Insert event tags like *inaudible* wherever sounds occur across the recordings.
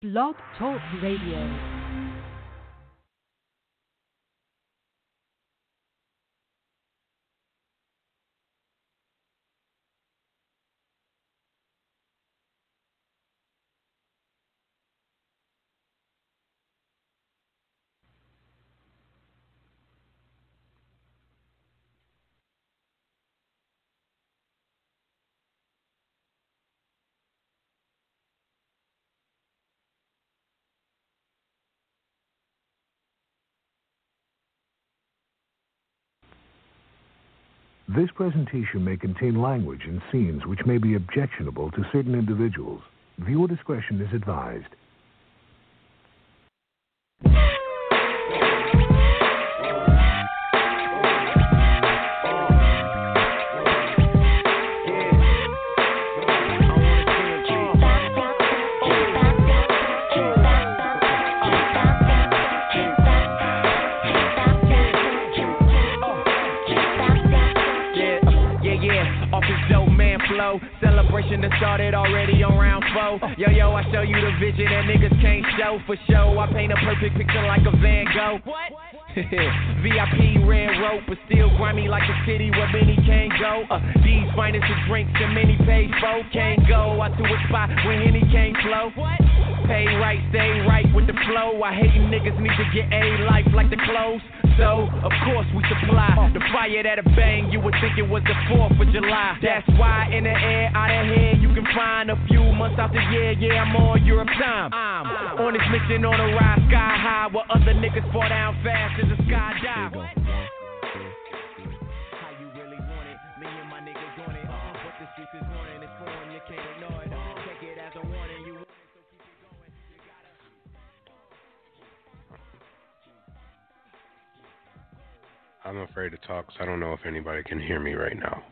Blog Talk Radio. This presentation may contain language and scenes which may be objectionable to certain individuals. Viewer discretion is advised. Celebration that started already on round four. Yo, yo, I show you the vision that niggas can't show for show. I paint a perfect picture like a Van Gogh. What? *laughs* VIP red rope, but still grimy like a city where many can't go. Uh, these finest of drinks and many paid for can't go I to a spot where Henny can't flow. Pay right, stay right with the flow. I hate you niggas need to get a life like the clothes. So, of course, we supply the fire that a bang. You would think it was the 4th of July. That's why in the air, out of here, you can find a few months out the year. Yeah, I'm on Europe time. I'm on this mission on a ride sky high where other niggas fall down fast as a skydive. How I'm afraid to talk, so I don't know if anybody can hear me right now.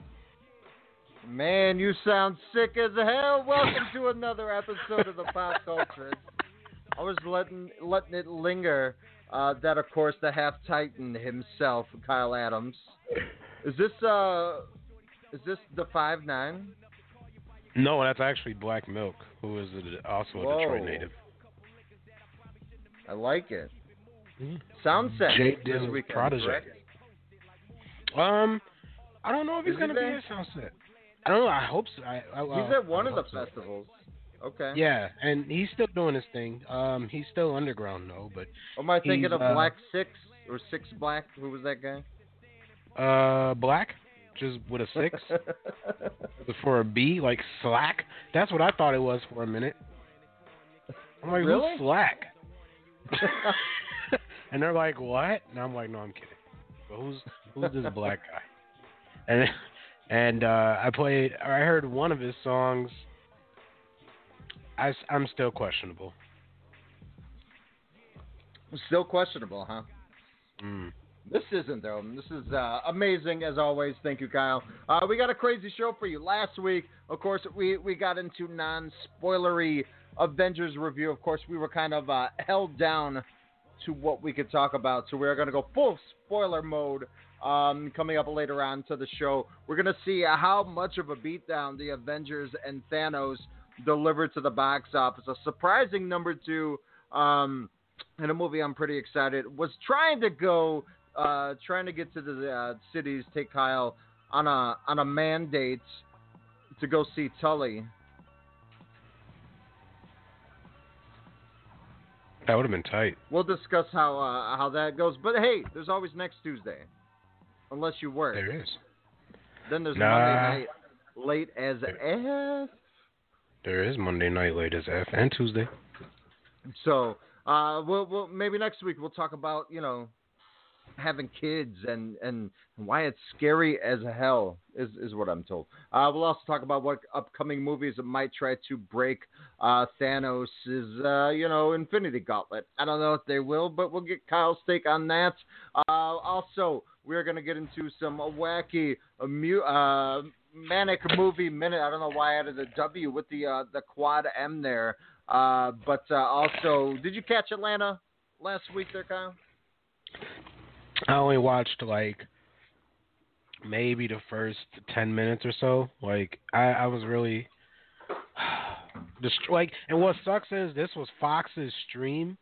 Man, you sound sick as hell. Welcome to another episode of the Pop Culture. I was letting letting it linger. Uh, that of course the half titan himself, Kyle Adams. Is this uh is this the five nine? No, that's actually Black Milk, who is a, also a Detroit native. I like it. Mhm. Soundset Jake this Dill weekend. Protege. correct? Um, I don't know if he's Is he gonna be at Soundset. I don't know. I hope so. I, I, He's uh, at one I of the so. festivals. Okay. Yeah, and he's still doing his thing. Um, he's still underground though, but am I thinking of uh, Black Six or Six Black? Who was that guy? uh, Black, just with a six *laughs* for a B, like slack. That's what I thought it was for a minute. I'm like, Really? who's slack? *laughs* *laughs* and they're like, what? And I'm like, no, I'm kidding. But who's who's this black guy? *laughs* And and uh, I played. or I heard one of his songs. I, am still questionable. Still questionable, huh? Mm. This isn't though. This is uh, amazing as always. Thank you, Kyle. Uh, we got a crazy show for you. Last week, of course, we we got into non-spoilery Avengers review. Of course, we were kind of uh, held down to what we could talk about, so we're going to go full spoiler mode. Um, coming up later on to the show, we're going to see how much of a beatdown the Avengers and Thanos delivered to the box office. A surprising number two. Um, in a movie I'm pretty excited. Was trying to go, uh, trying to get to the uh, cities, take Kyle on a on a mandate to go see Tully. That would have been tight. We'll discuss how uh, how that goes. But hey, there's always next Tuesday, unless you work. There is. Then there's Nah. Monday night, late as F. There is Monday night late as F and Tuesday. So, uh, we'll, we'll maybe next week we'll talk about you know having kids and and why it's scary as hell is is what I'm told. Uh, we'll also talk about what upcoming movies might try to break uh, Thanos' uh, you know Infinity Gauntlet. I don't know if they will, but we'll get Kyle's take on that. Uh, also, we're gonna get into some wacky uh, manic movie minute. I don't know why I added a W with the uh, the quad M there. But also, did you catch Atlanta last week there, Kyle? I only watched like maybe the first ten minutes or so. Like I, I was really *sighs* The like, and what sucks is this was Fox's stream,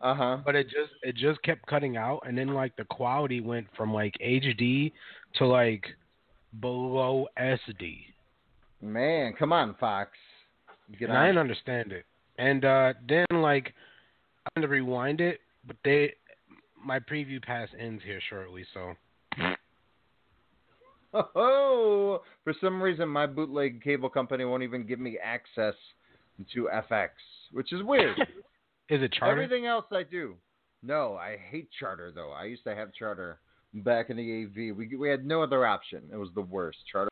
Uh huh. but it just it just kept cutting out, and then like the quality went from like HD to like below SD. Man, come on, Fox. Get And I on. didn't understand it. And uh then like I had to rewind it, but they my preview pass ends here shortly, so Oh, for some reason, my bootleg cable company won't even give me access to FX, which is weird. *laughs* is it charter? Everything else I do. No, I hate Charter though. I used to have Charter back in the AV. We we had no other option. It was the worst. Charter.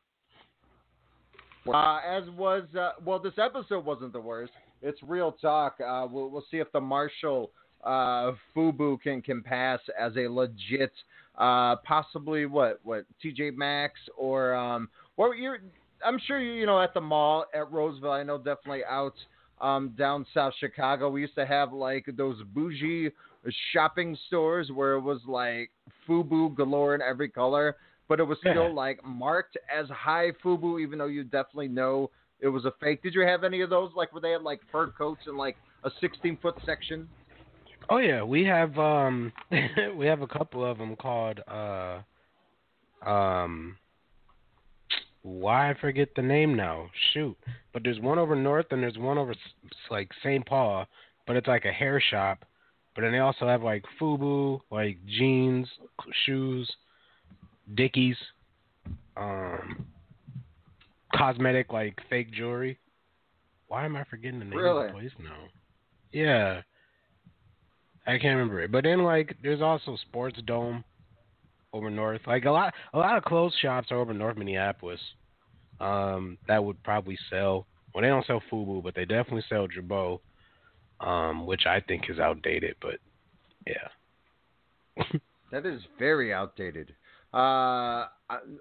Uh, as was uh, well, this episode wasn't the worst. It's real talk. Uh, we'll we'll see if the Marshall uh, Fubu can can pass as a legit, uh, possibly what what TJ Maxx or um, well you're I'm sure you you know at the mall at Roseville. I know definitely out um, down South Chicago. We used to have like those bougie shopping stores where it was like FUBU galore in every color, but it was still like marked as high FUBU, even though you definitely know it was a fake. Did you have any of those like where they had like fur coats and like a 16 foot section? Oh yeah, we have um *laughs* we have a couple of them called uh um why I forget the name now. Shoot. But there's one over north and there's one over like St. Paul, but it's like a hair shop. But then they also have like FUBU, like jeans, shoes, Dickies, um cosmetic like fake jewelry. Why am I forgetting the name of the place now? Yeah. I can't remember it. But then like there's also Sports Dome over north. Like a lot a lot of clothes shops are over North Minneapolis. Um that would probably sell well they don't sell Fubu, but they definitely sell Jabot. Um, which I think is outdated, but yeah. *laughs* That is very outdated. Uh,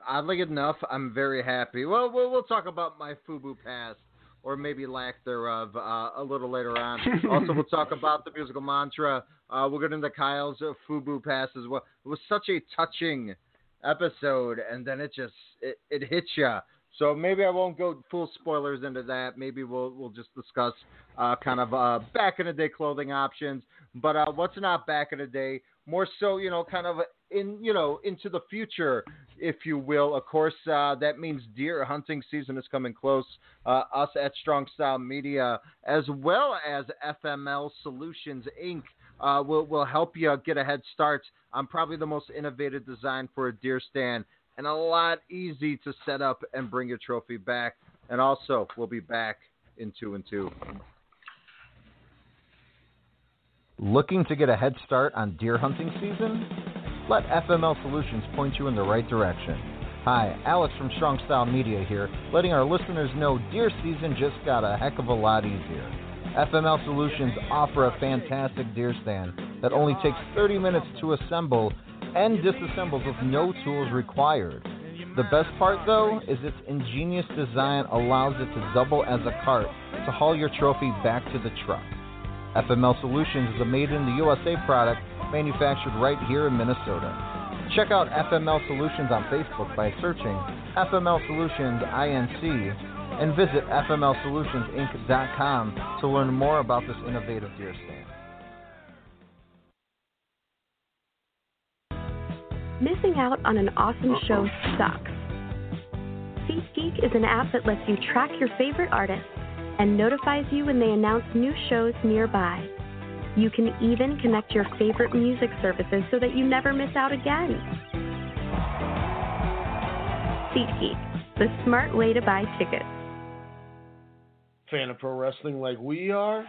oddly enough, I'm very happy. Well, we'll, we'll talk about my FUBU past, or maybe lack thereof, uh, a little later on. *laughs* also, we'll talk about the musical mantra. Uh, we'll get into Kyle's FUBU pass as well. It was such a touching episode, and then it just it, it hits you. So maybe I won't go full spoilers into that. Maybe we'll we'll just discuss uh, kind of uh, back in the day clothing options. But uh, what's not back in the day? More so, you know, kind of in you know into the future, if you will. Of course, uh, that means deer hunting season is coming close. Uh, us at Strong Style Media, as well as FML Solutions Inc. Uh, will will help you get a head start on probably the most innovative design for a deer stand and a lot easy to set up and bring your trophy back. And also, we'll be back in two and two. Looking to get a head start on deer hunting season? Let FML Solutions point you in the right direction. Hi, Alex from Strong Style Media here, letting our listeners know deer season just got a heck of a lot easier. FML Solutions offer a fantastic deer stand that only takes 30 minutes to assemble and disassembles with no tools required. The best part, though, is its ingenious design allows it to double as a cart to haul your trophy back to the truck. FML Solutions is a made in the USA product manufactured right here in Minnesota. Check out FML Solutions on Facebook by searching FML Solutions INC and visit FMLSolutionsInc.com to learn more about this innovative deer stand. Missing out on an awesome show sucks. SeatGeek is an app that lets you track your favorite artists and notifies you when they announce new shows nearby. You can even connect your favorite music services so that you never miss out again. SeatGeek, the smart way to buy tickets. fan of pro wrestling like we are,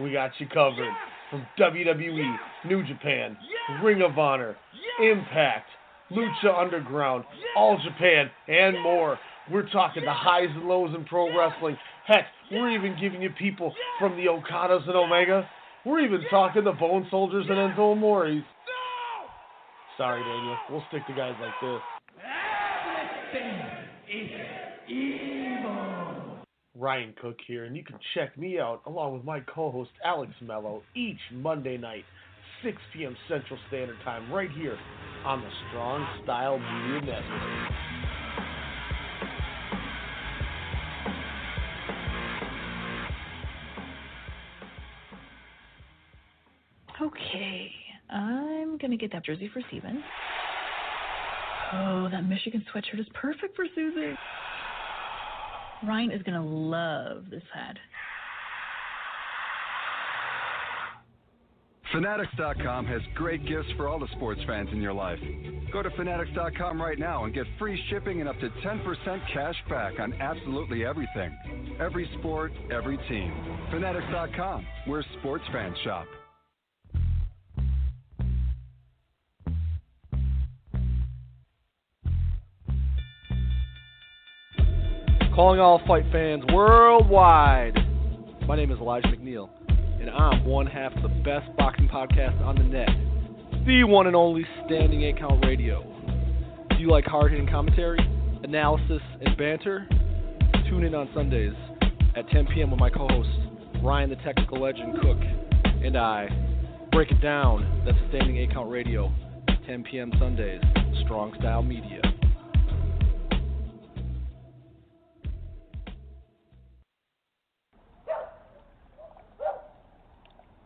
we got you covered. From WWE, New Japan, Ring of Honor, Impact, Lucha Underground, All Japan, and more. We're talking the highs and lows in pro wrestling. Heck, we're even giving you people from the Okadas and Omega. We're even talking the Bone Soldiers and Enzo Amores. Sorry, Daniel. We'll stick to guys like this. Ryan Cook here, and you can check me out along with my co-host Alex Mello each Monday night, 6 p.m. Central Standard Time, right here on the Strong Style Media Network. Okay, I'm gonna get that jersey for Steven. Oh, that Michigan sweatshirt is perfect for Susie. Ryan is gonna love this hat. Fanatics.com has great gifts for all the sports fans in your life. Go to Fanatics.com right now and get free shipping and up to 10% cash back on absolutely everything. Every sport, every team. Fanatics.com, where sports fans shop. Calling all fight fans worldwide. My name is Elijah McNeil, and I'm one half of the best boxing podcast on the net, the one and only Standing 8 Count Radio. Do you like hard hitting commentary, analysis, and banter? Tune in on Sundays at 10 p.m. with my co host, Ryan the Technical Legend Cook, and I. Break it down. That's Standing 8 Count Radio, 10 p.m. Sundays, Strong Style Media.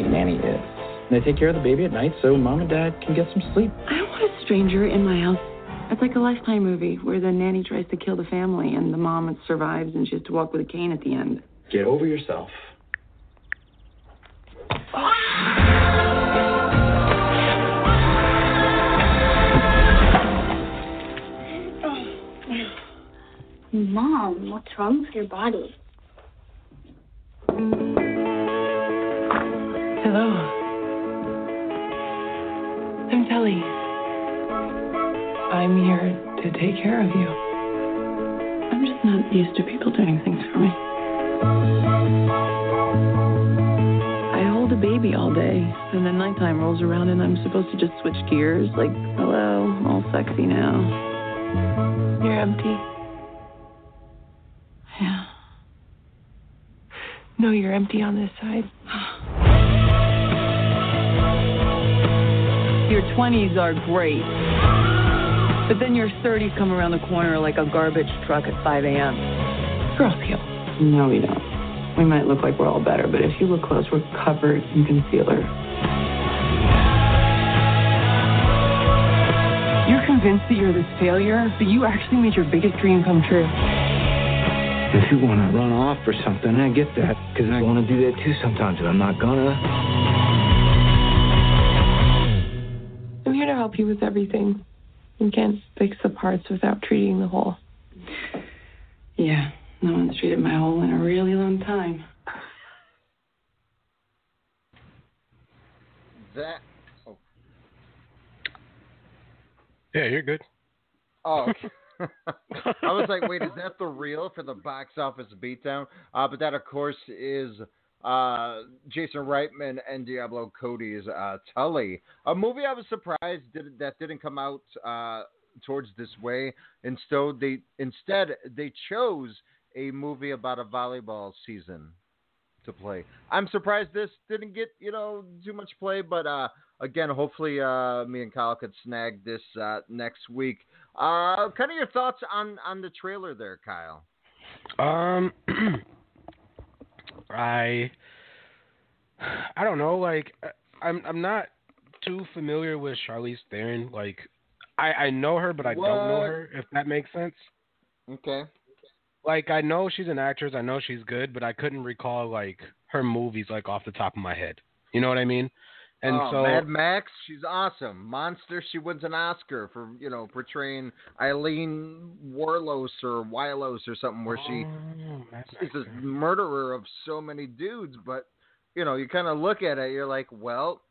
Night nanny is? And they take care of the baby at night so mom and dad can get some sleep. I don't want a stranger in my house. It's like a lifetime movie where the nanny tries to kill the family and the mom survives and she has to walk with a cane at the end. Get over yourself. Mom, what's wrong with your body? Are great. But then your 30s come around the corner like a garbage truck at 5 a.m. Girls heal. No, we don't. We might look like we're all better, but if you look close, we're covered in concealer. You're convinced that you're this failure, but you actually made your biggest dream come true. If you want to run off or something, I get that. Because I want to do that too sometimes, but I'm not gonna. I'm here to help you with everything. You can't fix the parts without treating the whole. Yeah, no one's treated my whole in a really long time. That. Oh, Yeah, you're good. oh okay. *laughs* I was like, wait, is that the real for the box office beatdown? Uh, but that, of course, is uh, Jason Reitman and Diablo Cody's uh, Tully, a movie I was surprised did, that didn't come out uh, towards this way. Instead, they instead they chose a movie about a volleyball season to play. I'm surprised this didn't get you know too much play, but uh, again, hopefully uh, me and Kyle could snag this uh, next week. Uh, kind of your thoughts on on the trailer there, Kyle. Um, *clears throat* I, I don't know. Like, I'm I'm not too familiar with Charlize Theron. Like, I I know her, but I don't know her. If that makes sense. Okay. Like, I know she's an actress. I know she's good, but I couldn't recall like her movies like off the top of my head. You know what I mean? And oh, so Mad Max, she's awesome. Monster, she wins an Oscar for you know portraying Eileen Warlos or Wylos or something, where she Oh, is a murderer of so many dudes. But you know, you kind of look at it, you're like, well,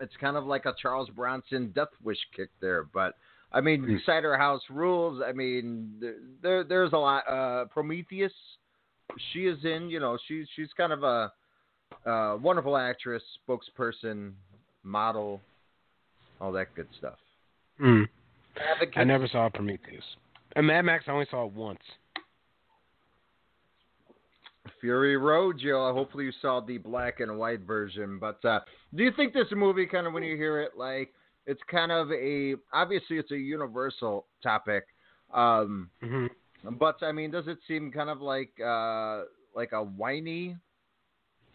it's kind of like a Charles Bronson Death Wish kick there. But I mean, Hmm. Cider House rules. I mean, there, there there's a lot. Uh, Prometheus, she is in. You know, she's she's kind of a uh, wonderful actress, spokesperson, model, all that good stuff. Mm. Advocate. I never saw Prometheus. And Mad Max, I only saw it once. Fury Road, Joe. Hopefully you saw the black and white version. But uh, do you think this movie, kind of when you hear it, like it's kind of a obviously it's a universal topic, um, Mm-hmm. but I mean, does it seem kind of like uh, like a whiny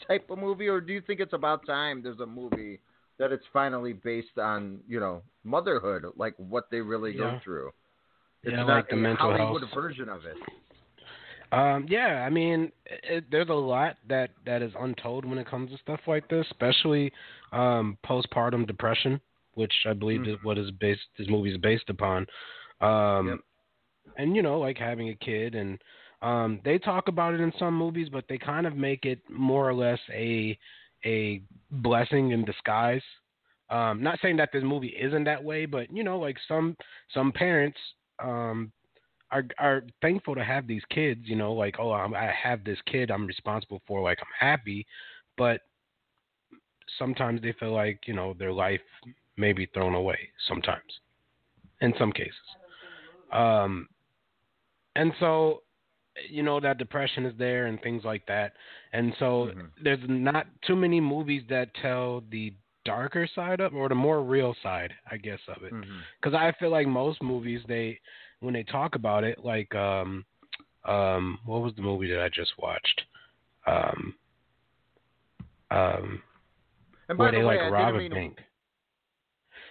type of movie, or do you think it's about time there's a movie that it's finally based on you know motherhood, like what they really go through? It's Yeah, not like the a mental Hollywood health. version of it. Um, yeah, I mean, it, there's a lot that that is untold when it comes to stuff like this, especially um, postpartum depression, which I believe Mhm. is what is based this movie is based upon. Um, And you know, like having a kid, and um, they talk about it in some movies, but they kind of make it more or less a a blessing in disguise. Um, not saying that this movie isn't that way, but you know, like some some parents um, are are thankful to have these kids. You know, like oh, I'm, I have this kid I'm responsible for. Like I'm happy, but sometimes they feel like you know their life may be thrown away. Sometimes, in some cases, um, and so you know that depression is there and things like that. And so there's not too many movies that tell the darker side of or the more real side, I guess, of it Mm-hmm. because I feel like most movies they when they talk about it, like um, um, what was the movie that I just watched? Um, um, And by where the they way, like I rob a bank.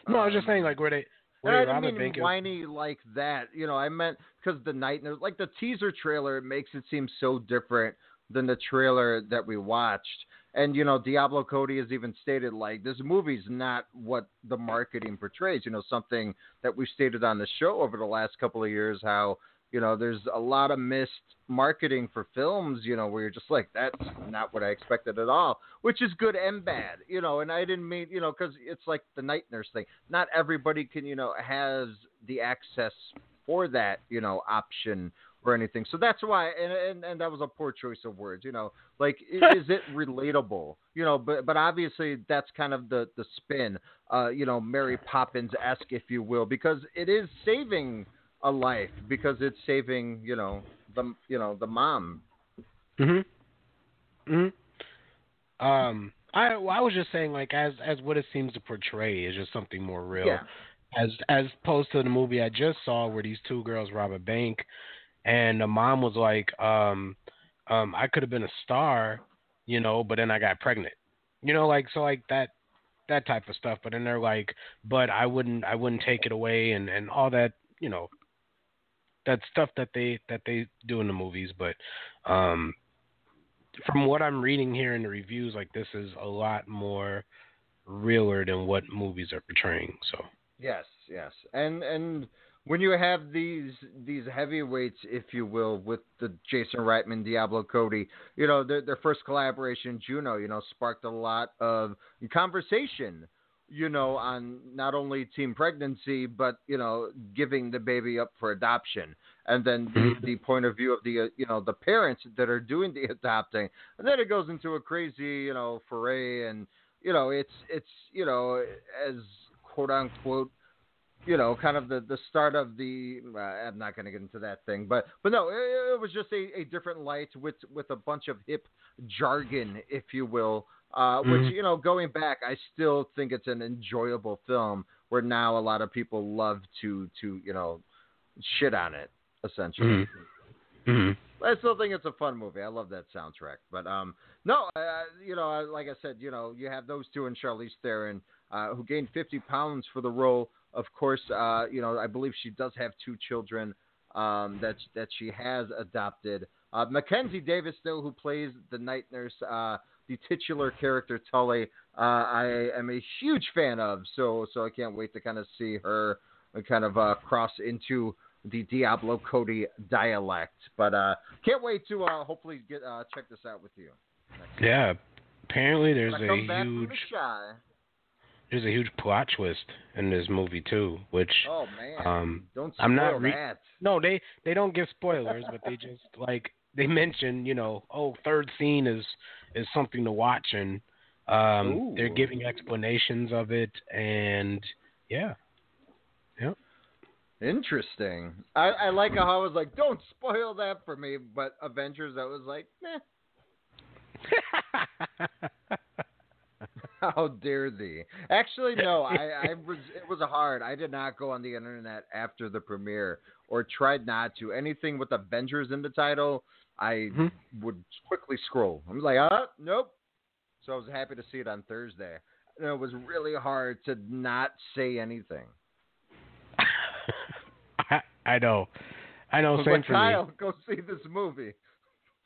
No, I was just saying like where they And I didn't mean whiny like that. You know, I meant because the night, and like the teaser trailer, makes it seem so different than the trailer that we watched. And you know, Diablo Cody has even stated like this movie's not what the marketing portrays. You know, something that we've stated on the show over the last couple of years. How you know, there's a lot of missed marketing for films. You know, where you're just like, that's not what I expected at all, which is good and bad. You know, and I didn't mean, you know, because it's like the night nurse thing. Not everybody can, you know, has the access for that, you know, option or anything. So that's why, and and, and that was a poor choice of words. You know, like *laughs* is it relatable? You know, but but obviously that's kind of the the spin. Uh, you know, Mary Poppins esque, if you will, because it is saving a life because it's saving, you know, the you know the mom. Mhm. Mhm. Um, I well, I was just saying like as as what it seems to portray is just something more real. Yeah. As as opposed to the movie I just saw where these two girls rob a bank, and the mom was like, um, um, I could have been a star, you know, but then I got pregnant, you know, like so like that that type of stuff. But then they're like, but I wouldn't I wouldn't take it away and and all that, you know, that stuff that they that they do in the movies. But um, from what I'm reading here in the reviews, like this is a lot more realer than what movies are portraying. So Yes, yes, and and when you have these these heavyweights, if you will, with the Jason Reitman, Diablo Cody, you know their their first collaboration, Juno, you know, sparked a lot of conversation, you know, on not only teen pregnancy, but you know, giving the baby up for adoption, and then the, the point of view of the uh, you know the parents that are doing the *laughs* adopting, and then it goes into a crazy you know foray, and you know it's it's you know as quote unquote you know, kind of the, the start of the. Uh, I'm not going to get into that thing, but but no, it, it was just a, a different light with with a bunch of hip jargon, if you will. Uh, Which Mhm. you know, going back, I still think it's an enjoyable film. Where now a lot of people love to to you know shit on it, essentially. Mhm. Mhm. I still think it's a fun movie. I love that soundtrack. But um, no, uh, you know, like I said, you know, you have those two and Charlize Theron, uh, who gained 50 pounds for the role. Of course, uh, you know, I believe she does have two children um, that that she has adopted. Uh, Mackenzie Davis, though, who plays the night nurse, uh, the titular character Tully, uh, I am a huge fan of. So so I can't wait to kind of see her kind of uh, cross into the Diablo Cody dialect. But uh, can't wait to uh, hopefully get uh, check this out with you. Yeah, apparently there's a come back from huge. There's a huge plot twist in this movie too, which Oh man, um don't I'm not spoil re- that. No, they they don't give spoilers, but they just *laughs* like they mention, you know, oh, third scene is is something to watch, and um they're giving explanations of it, and yeah, yep. Interesting. I, I like how I was like, don't spoil that for me. But Avengers, I was like, nah. *laughs* *laughs* How dare thee? Actually, no. I, I *laughs* was. It was hard. I did not go on the internet after the premiere, or tried not to. Anything with Avengers in the title, I would quickly scroll. I'm like, ah, nope. So I was happy to see it on Thursday. And it was really hard to not say anything. *laughs* I, I know, I know. Same like, for Kyle, me. go see this movie.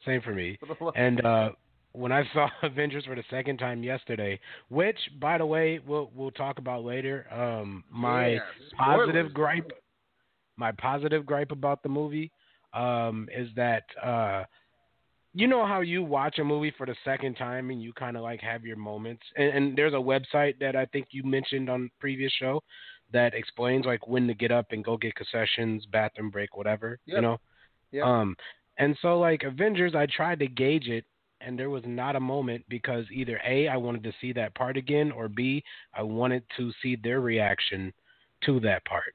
Same for me. For the love- And uh when I *laughs* saw Avengers for the second time yesterday, which by the way we'll we'll talk about later, um my Yeah, positive gripe my positive gripe about the movie um is that uh you know how you watch a movie for the second time and you kind of like have your moments and, and there's a website that I think you mentioned on previous show that explains like when to get up and go get concessions, bathroom break, whatever, you know. Yep. Um, and so like Avengers, I tried to gauge it, and there was not a moment because either a I wanted to see that part again, or b I wanted to see their reaction to that part.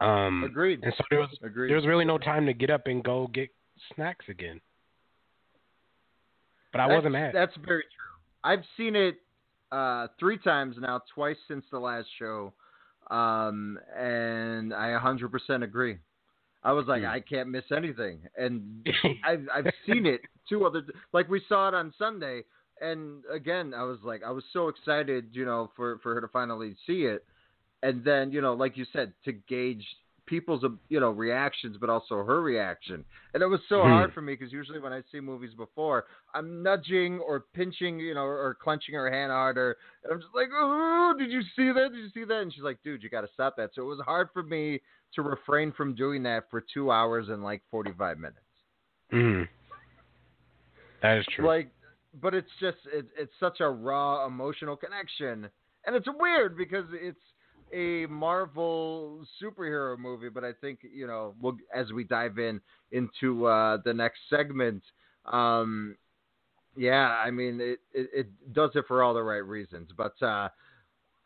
Um, Agreed. And so there was Agreed. there was really no time to get up and go get snacks again. But I That's- wasn't mad. That's very true. I've seen it uh, three times now, twice since the last show, um, and I 100% agree. I was like, hmm. I can't miss anything, and *laughs* I've I've seen it two other like we saw it on Sunday, and again I was like I was so excited, you know, for for her to finally see it, and then you know, like you said, to gauge people's you know reactions, but also her reaction, and it was so Hmm. hard for me because usually when I see movies before, I'm nudging or pinching, you know, or clenching her hand harder, and I'm just like, oh, did you see that? Did you see that? And she's like, dude, you got to stop that. So it was hard for me to refrain from doing that for two hours and like 45 minutes. Mhm. That is true. Like, but it's just it, it's such a raw emotional connection, and it's weird because it's a Marvel superhero movie. But I think you know, we'll, as we dive in into uh, the next segment, um, yeah, I mean, it, it it does it for all the right reasons. But uh,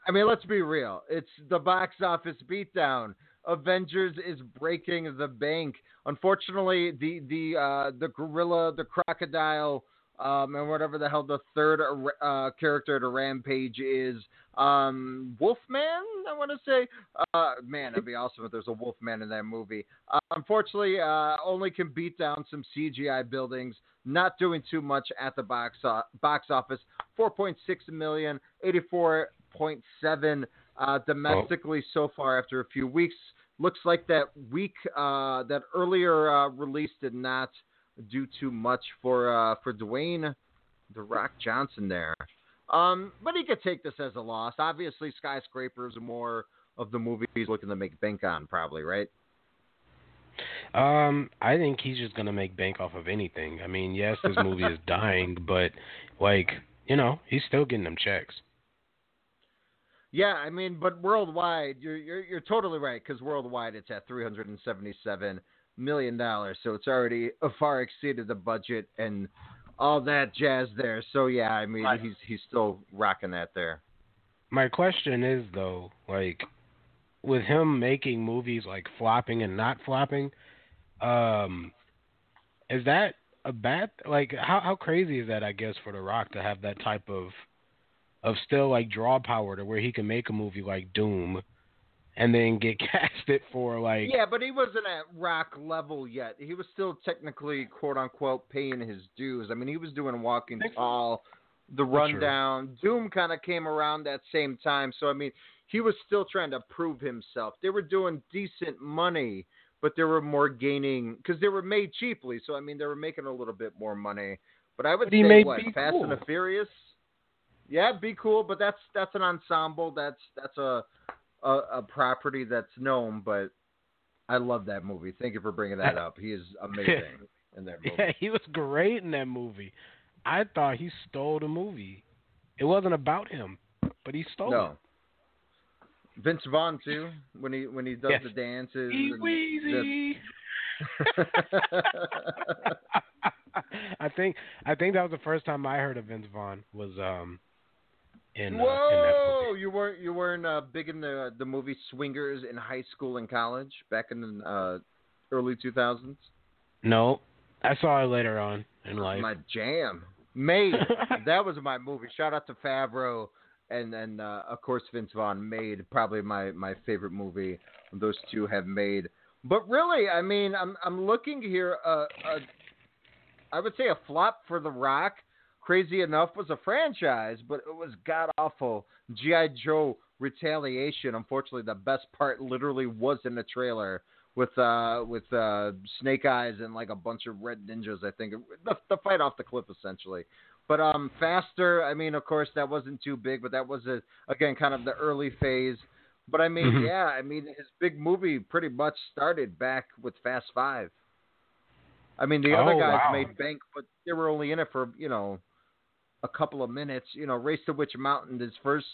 I mean, let's be real. It's the box office beatdown. Avengers is breaking the bank. Unfortunately, the the uh, the gorilla, the crocodile, um, and whatever the hell the third uh, character to Rampage is, um, Wolfman. I want to say, uh, man, it'd be awesome if there's a Wolfman in that movie. Uh, unfortunately, uh, only can beat down some CGI buildings. Not doing too much at the box box office. 4.6 million, 84.7 uh, domestically so far after a few weeks. Looks like that week, uh, that earlier uh, release did not do too much for uh, for Dwayne the Rock Johnson there. Um, but he could take this as a loss. Obviously, skyscrapers is more of the movie he's looking to make bank on, probably, right? Um, I think he's just gonna make bank off of anything. I mean, yes, this movie is *laughs* dying, but like, you know, he's still getting them checks. Yeah, I mean, but worldwide, you're you're, you're totally right because worldwide it's at 377 million dollars, so it's already *laughs* far exceeded the budget and all that jazz there. So yeah, I mean, Right. he's he's still rocking that there. My question is though, like, with him making movies like flopping and not flopping, um, is that a bad? Like, how how crazy is that? I guess for The Rock to have that type of of still like draw power to where he can make a movie like Doom, and then get *laughs* casted for like yeah, but he wasn't at rock level yet. He was still technically quote unquote paying his dues. I mean, he was doing Walking Tall, The. Rundown. Doom kind of came around that same time. So I mean, he was still trying to prove himself. They were doing decent money, but they were more gaining because they were made cheaply. So I mean, they were making a little bit more money. But I would But say what Fast and the Furious. Yeah, be cool, but that's that's an ensemble. That's that's a a, a property that's known. But I love that movie. Thank you for bringing that up. He is *laughs* amazing in that movie. Yeah, he was great in that movie. I thought he stole the movie. It wasn't about him, but he stole No. Vince Vaughn too, when he when he does Yes. the dances. it. Easy. *laughs* I think I think that was the first time I heard of Vince Vaughn was um in, uh, in Whoa! You weren't you weren't uh, big in the the movie Swingers in high school and college back in the uh, early two thousands. No, I saw it later on in life. My jam. Made *laughs* that was my movie. Shout out to Favreau and and uh, of course Vince Vaughn made probably my my favorite movie those two have made. But really, I mean, I'm I'm looking here. Uh, uh, I would say a flop for The Rock. Crazy enough was a franchise, but it was god awful. GI Joe Retaliation. Unfortunately, the best part literally was in the trailer with uh with uh Snake Eyes and like a bunch of red ninjas. I think the, the fight off the cliff essentially. But um, faster. I mean, of course, that wasn't too big, but that was a, again kind of the early phase. But I mean, Mhm. yeah, I mean, his big movie pretty much started back with Fast Five. I mean, the other Oh, guys wow. made bank, but they were only in it for you know a couple of minutes. You know, Race to Witch Mountain, his first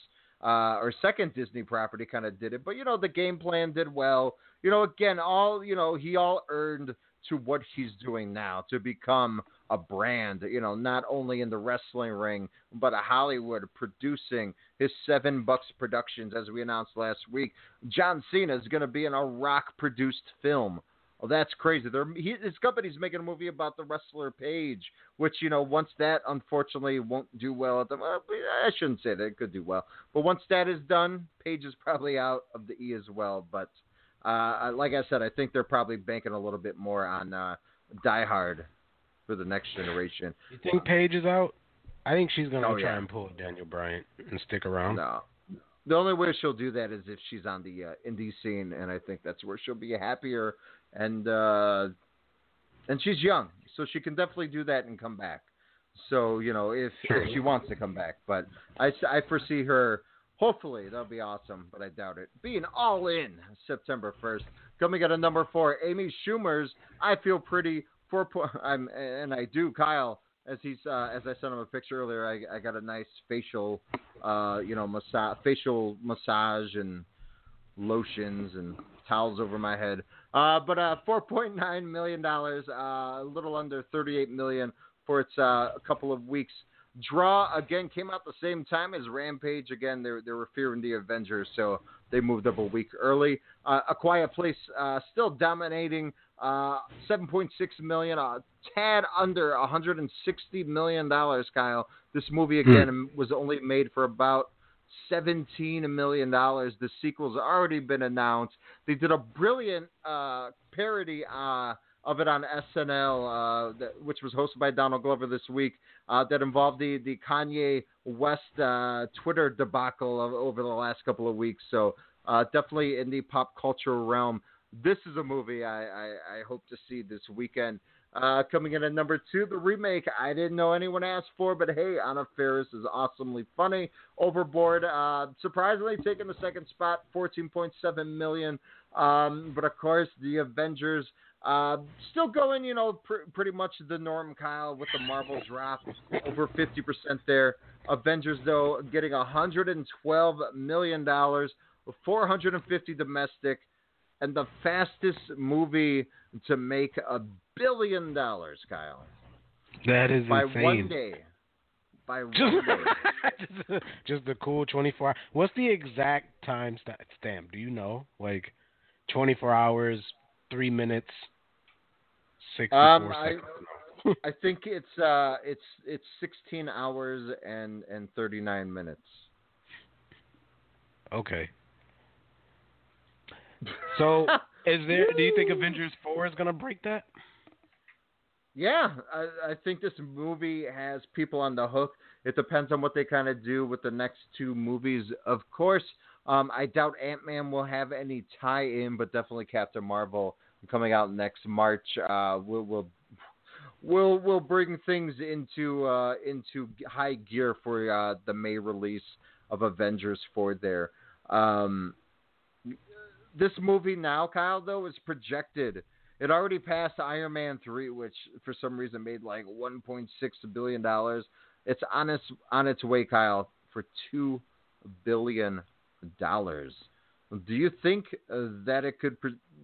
uh, or second Disney property, kind of did it. But you know, the game plan did well. You know, again, all you know, he all earned to what he's doing now to become a brand. You know, not only in the wrestling ring, but a Hollywood producing his Seven Bucks Productions, as we announced last week. John Cena is going to be in a Rock produced film. Oh, that's crazy. They're, he, his company's making a movie about the wrestler Paige, which you know, once that unfortunately won't do well at the. Uh, I shouldn't say that it could do well, but once that is done, Paige is probably out of the E as well. But uh, like I said, I think they're probably banking a little bit more on uh, Die Hard for the next generation. You think Paige is out? I think she's gonna Oh, try yeah. and pull Daniel Bryan and stick around. No. The only way she'll do that is if she's on the uh, indie scene, and I think that's where she'll be happier. And uh, and she's young, so she can definitely do that and come back. So you know, if, if she wants to come back, but I, I foresee her. Hopefully, that'll be awesome, but I doubt it. Being all in September first. Coming at a number four, Amy Schumer's "I Feel Pretty." Four point, I'm and I do, Kyle. As he's uh, as I sent him a picture earlier, I, I got a nice facial, uh, you know, massage, facial massage and lotions and towels over my head. Uh, but uh, 4.9 million dollars, uh, a little under 38 million for its uh, a couple of weeks. Draw again came out the same time as Rampage. Again, they they were fearing the Avengers, so they moved up a week early. Uh, a Quiet Place uh, still dominating. Uh, 7.6 million, a tad under 160 million dollars. Kyle, this movie again was only made for about 17 million dollars. The sequel's already been announced. They did a brilliant uh, parody uh, of it on SNL, uh, that, which was hosted by Donald Glover this week. Uh, that involved the the Kanye West uh, Twitter debacle of, over the last couple of weeks. So uh, definitely in the pop culture realm. This is a movie I, I, I hope to see this weekend. Uh, coming in at number two, the remake I didn't know anyone asked for, but hey, Anna Faris is awesomely funny. Overboard, uh, surprisingly taking the second spot, 14.7 million. Um, but of course, the Avengers uh, still going, you know, pr- pretty much the norm, Kyle, with the Marvel drop, over 50% there. Avengers, though, getting 112 million dollars, 450 domestic, and the fastest movie to make a billion dollars, Kyle. That is by insane. one day. By *laughs* one Just, day. *laughs* just the cool 24. What's the exact time sta- stamp? Do you know? Like 24 hours, 3 minutes, 64 Um, I. *laughs* I think it's uh, it's it's 16 hours and and 39 minutes. Okay. So, is there do you think Avengers 4 is going to break that? Yeah, I, I think this movie has people on the hook. It depends on what they kind of do with the next two movies. Of course, um, I doubt Ant Man will have any tie in, but definitely Captain Marvel coming out next March. Uh, we'll, we'll we'll we'll bring things into uh, into high gear for uh, the May release of Avengers Four. There, um, this movie now, Kyle, though, is projected. It already passed Iron Man three, which for some reason made like one point six billion dollars. It's on its on its way, Kyle, for two billion dollars. Do you think uh, that it could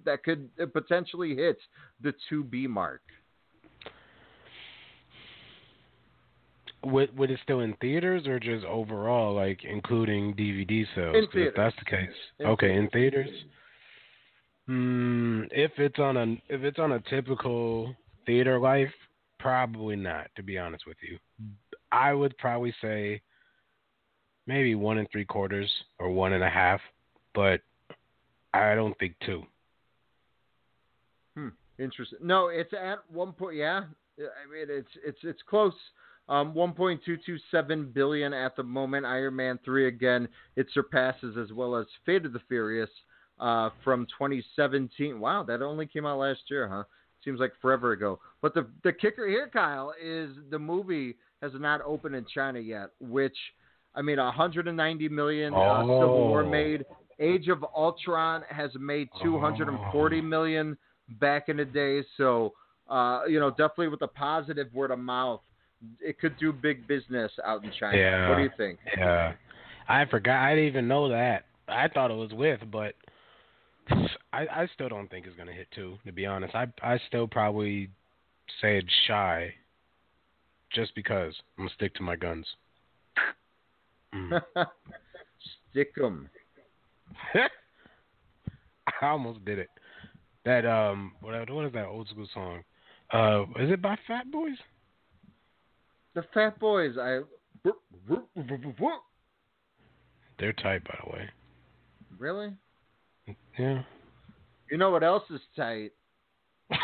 that could potentially hit the two B mark? Would would it still in theaters or just overall, like including DVD sales? In 'Cause theaters. If that's the case, In okay, theaters. in theaters. Hmm. If it's on a if it's on a typical theater life, probably not. To be honest with you, I would probably say maybe one and three quarters or one and a half, but I don't think two. Hmm. Interesting. No, it's at one point. Yeah, I mean it's it's it's close. Um, 1.227 billion at the moment. Iron Man 3 again, it surpasses as well as Fate of the Furious uh, from 2017. Wow, that only came out last year, huh? Seems like forever ago. But the the kicker here, Kyle, is the movie has not opened in China yet, which I mean, 190 million uh, Civil War Oh. made. Age of Ultron has made 240 million back in the day. So, uh, you know, definitely with a positive word of mouth, it could do big business out in China. Yeah. What do you think? Yeah, I forgot. I didn't even know that. I thought it was with, but I I still don't think it's gonna hit two. To be honest, I I still probably say it's shy, just because I'm gonna stick to my guns. Mm. *laughs* Stick 'em. *laughs* I almost did it. That um, what what is that old school song? Uh, is it by Fat Boys? The Fat Boys. I. They're tight, by the way. Really? Yeah. You know what else is tight? *laughs*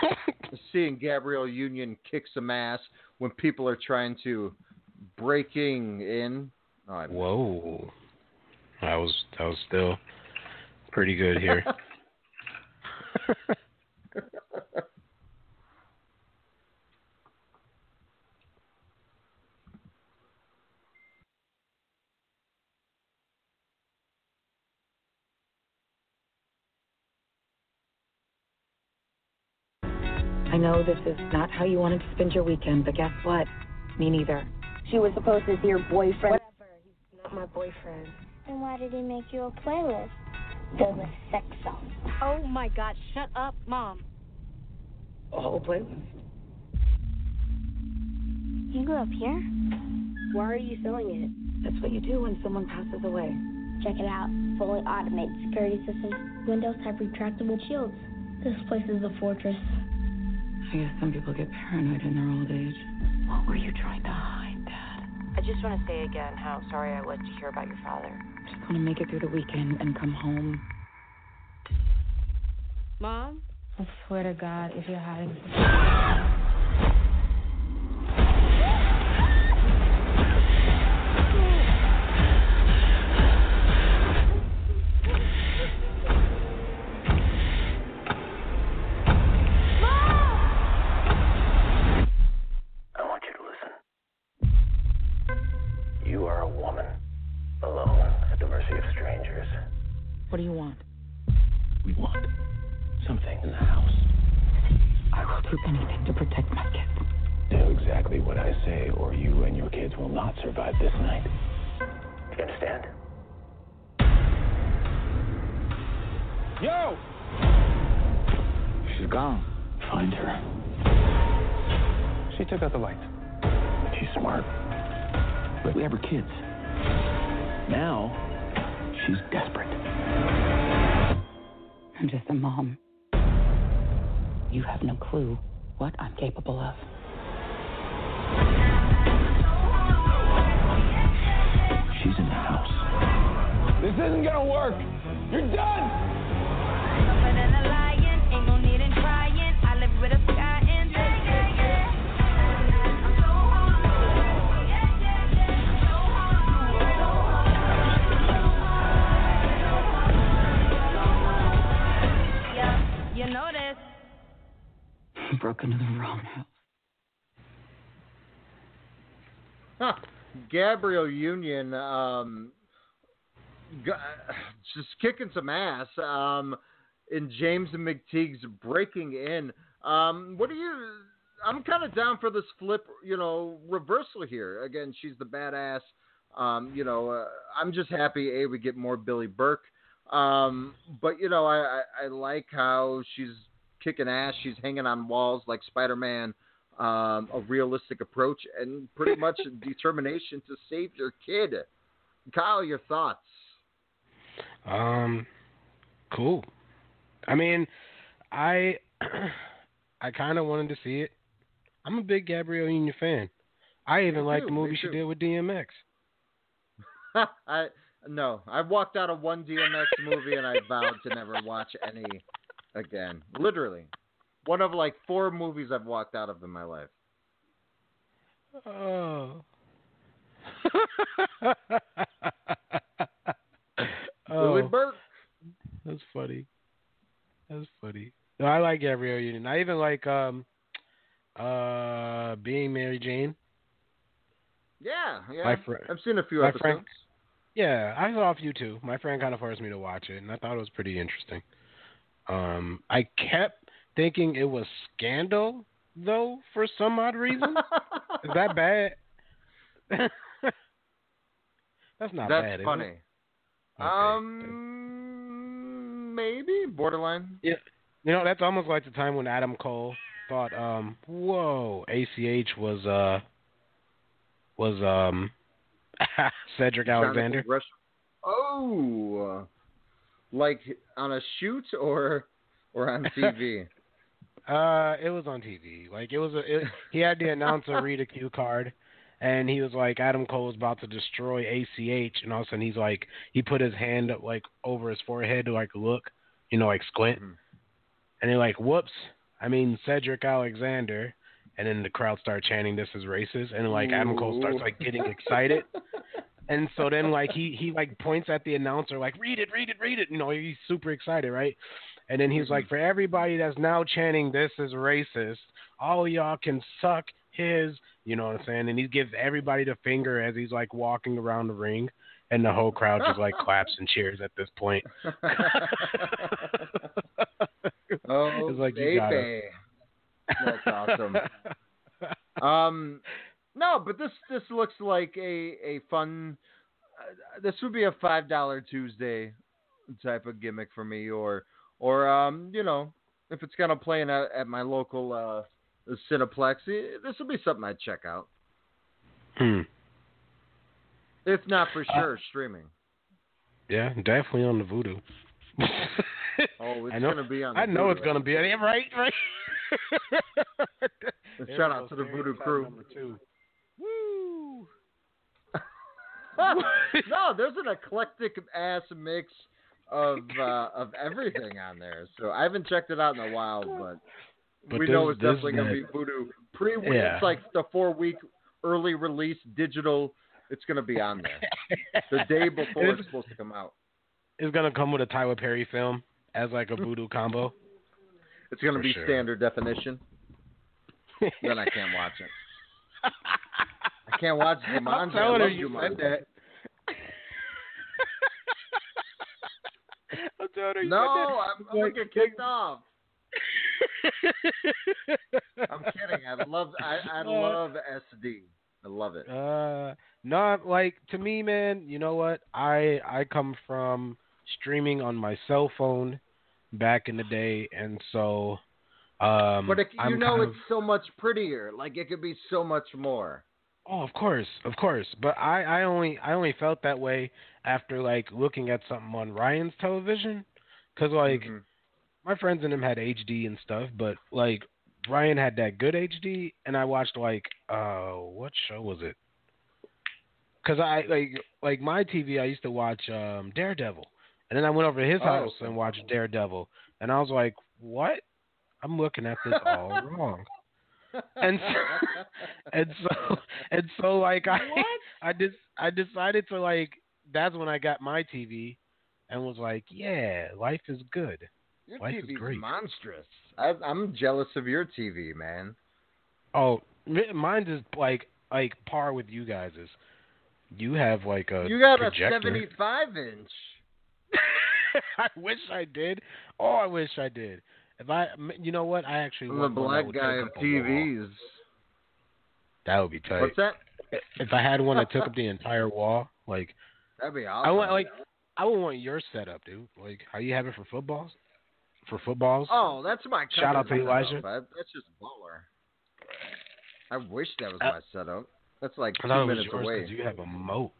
Seeing Gabrielle Union kick some ass when people are trying to breaking in. Oh, I Whoa. That was that was still pretty good here. *laughs* I know this is not how you wanted to spend your weekend, but guess what? Me neither. She was supposed to see your boyfriend. Whatever. He's not my boyfriend. Then why did he make you a playlist? Filled with sex songs. Oh my god, shut up, Mom. A whole playlist. You grew up here? Why are you selling it? That's what you do when someone passes away. Check it out. Fully automated security systems. Windows have retractable shields. This place is a fortress. I guess some people get paranoid in their old age. What were you trying to hide, Dad? I just want to say again how sorry I was to hear about your father. I Just want to make it through the weekend and come home. Mom? I swear to God, if you're hiding. Gabrielle Union, um, just kicking some ass. Um, in James and McTeigue's breaking in. Um, what do you? I'm kind of down for this flip, you know, reversal here. Again, she's the badass. Um, you know, uh, I'm just happy a we get more Billy Burke. Um, but you know, I, I I like how she's kicking ass. She's hanging on walls like Spider Man. Um, a realistic approach and pretty much *laughs* determination to save your kid. Kyle, your thoughts? Um, cool. I mean, I *clears throat* I kind of wanted to see it. I'm a big Gabrielle Union fan. I even like the movie she did with DMX. *laughs* I no, I've walked out of one DMX movie and I vowed to never watch any again. Literally, one of like four movies I've walked out of in my life. Oh. *laughs* Oh, Burke. That's funny. That's funny. No, I like Gabrielle Union. I even like um uh being Mary Jane. Yeah, yeah. My fri- I've seen a few my episodes. friend- Yeah, I saw a few too. My friend kind of forced me to watch it, and I thought it was pretty interesting. Um, I kept thinking it was Scandal though for some odd reason. *laughs* Is that bad? *laughs* That's not That's bad. is it? funny. Um, maybe borderline. Yeah, you know that's almost like the time when Adam Cole thought, um, "Whoa, ACH was uh was um *laughs* Cedric Alexander." Jonathan Oh, like on a shoot or or on TV? Uh, it was on TV. Like it was a. It, he had the announcer read a cue card, and he was like, Adam Cole was about to destroy ACH, and all of a sudden he's like, he put his hand up like over his forehead to like look, you know, like squint, and they're like, whoops, I mean Cedric Alexander, and then the crowd start chanting, "This is racist," and like Adam Cole starts like getting excited. *laughs* And so then, like he he like points at the announcer, like read it, read it, read it. You know, he's super excited, right? And then he's like, for everybody that's now chanting this is racist, all y'all can suck his. You know what I'm saying? And he gives everybody the finger as he's like walking around the ring, and the whole crowd just like claps and cheers at this point. Oh, *laughs* *laughs* It's like, baby. That's *laughs* awesome. um, no, but this this looks like a a fun. Uh, this would be a five dollar Tuesday type of gimmick for me, or or um, you know, if it's gonna play in a, at my local uh Cineplex, eh, this will be something I'd check out. Hmm. If not for Uh, sure, streaming. Yeah, definitely on the Vudu. *laughs* Oh, it's know, gonna be on. I know Vudu, it's gonna be. Yeah, right, *laughs* right. *laughs* Shout out to the Vudu crew. Number two. no, there's an eclectic ass mix of uh, of everything on there. So I haven't checked it out in a while, but, But we know it's definitely gonna be Vudu. Pre, Yeah. it's like the four week early release digital. It's gonna be on there the day *laughs* before It's- it's supposed to come out. It's gonna come with a Tyler Perry film as like a Vudu combo. It's gonna For be sure. standard definition. then I can't watch it. I can't watch *laughs* Jumanji. I love you Jumanji. said that. I'm her No. I'm, I'm gonna get kicked off. *laughs* I'm kidding. I love I, I love SD. I love it. Uh, not like to me, man. You know what? I I come from streaming on my cell phone back in the day, and so um, but it, you I'm know it's so much prettier. Like it could be so much more. Oh, of course, of course. But I, I only I only felt that way after like looking at something on Ryan's television, because like Mm-hmm. my friends and him had HD and stuff, but like Ryan had that good HD, and I watched like uh what show was it? Because I like like my TV, I used to watch um Daredevil, and then I went over to his Oh, house and watched Daredevil, and I was like, what? I'm looking at this all *laughs* wrong. And so, *laughs* and so and so like I I just I decided to like that's when I got my TV and was like, yeah, life is good. Your Life is TV's great. monstrous. I, I'm jealous of your TV, man. Oh, mi- mine is like like par with you guys's. You have like a you got projector. a 75 inch. *laughs* I wish I did. Oh, I wish I did. If I, you know what? I actually I'm the want one that black guy of wall. TVs. That would be tight. What's that? If I had one that took up *laughs* the entire wall, like That'd be awesome. I want, like I would want your setup, dude. Like how you have it for footballs, for footballs. Oh, that's my Shout out to Elijah. setup. That's just baller. I wish that was my setup. That's like two thought it was minutes yours away. you have a moat.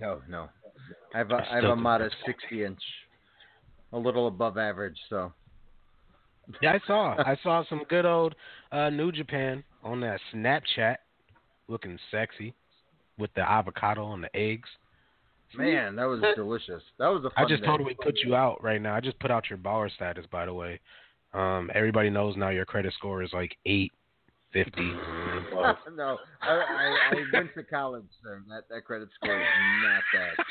No, no. I have a, I I have a modest 60 inch, a little above average. So Yeah, I saw. *laughs* I saw some good old uh, New Japan on that Snapchat, looking sexy, with the avocado and the eggs. man, that was *laughs* delicious. That was a I fun just day. totally put you out right now. I just put out your baller status, by the way. Um, everybody knows now your credit score is like eight fifty. *laughs* no, I, I, I went to college, sir. That that credit score is not that.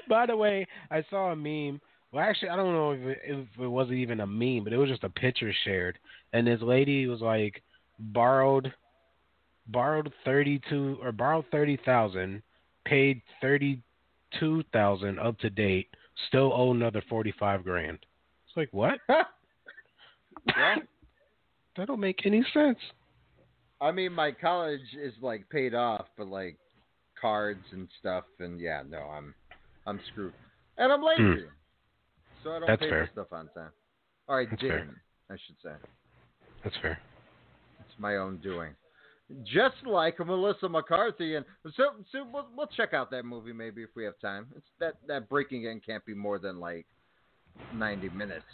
*laughs* By the way, I saw a meme. Well, actually, I don't know if it, if it wasn't even a meme, but it was just a picture shared, and this lady was like borrowed borrowed thirty two or borrowed thirty thousand, paid thirty two thousand up to date, still owe another forty five grand. It's like what? *laughs* yeah. *laughs* That don't make any sense. I mean, my college is like paid off, but like cards and stuff, and yeah, no, I'm I'm screwed, and I'm lazy, Hmm. so I don't That's pay fair. for stuff on time. All right, That's fair. I should say. That's fair. It's my own doing. Just like Melissa McCarthy, and so so we'll, we'll check out that movie maybe if we have time. It's that that Breaking In can't be more than like ninety minutes.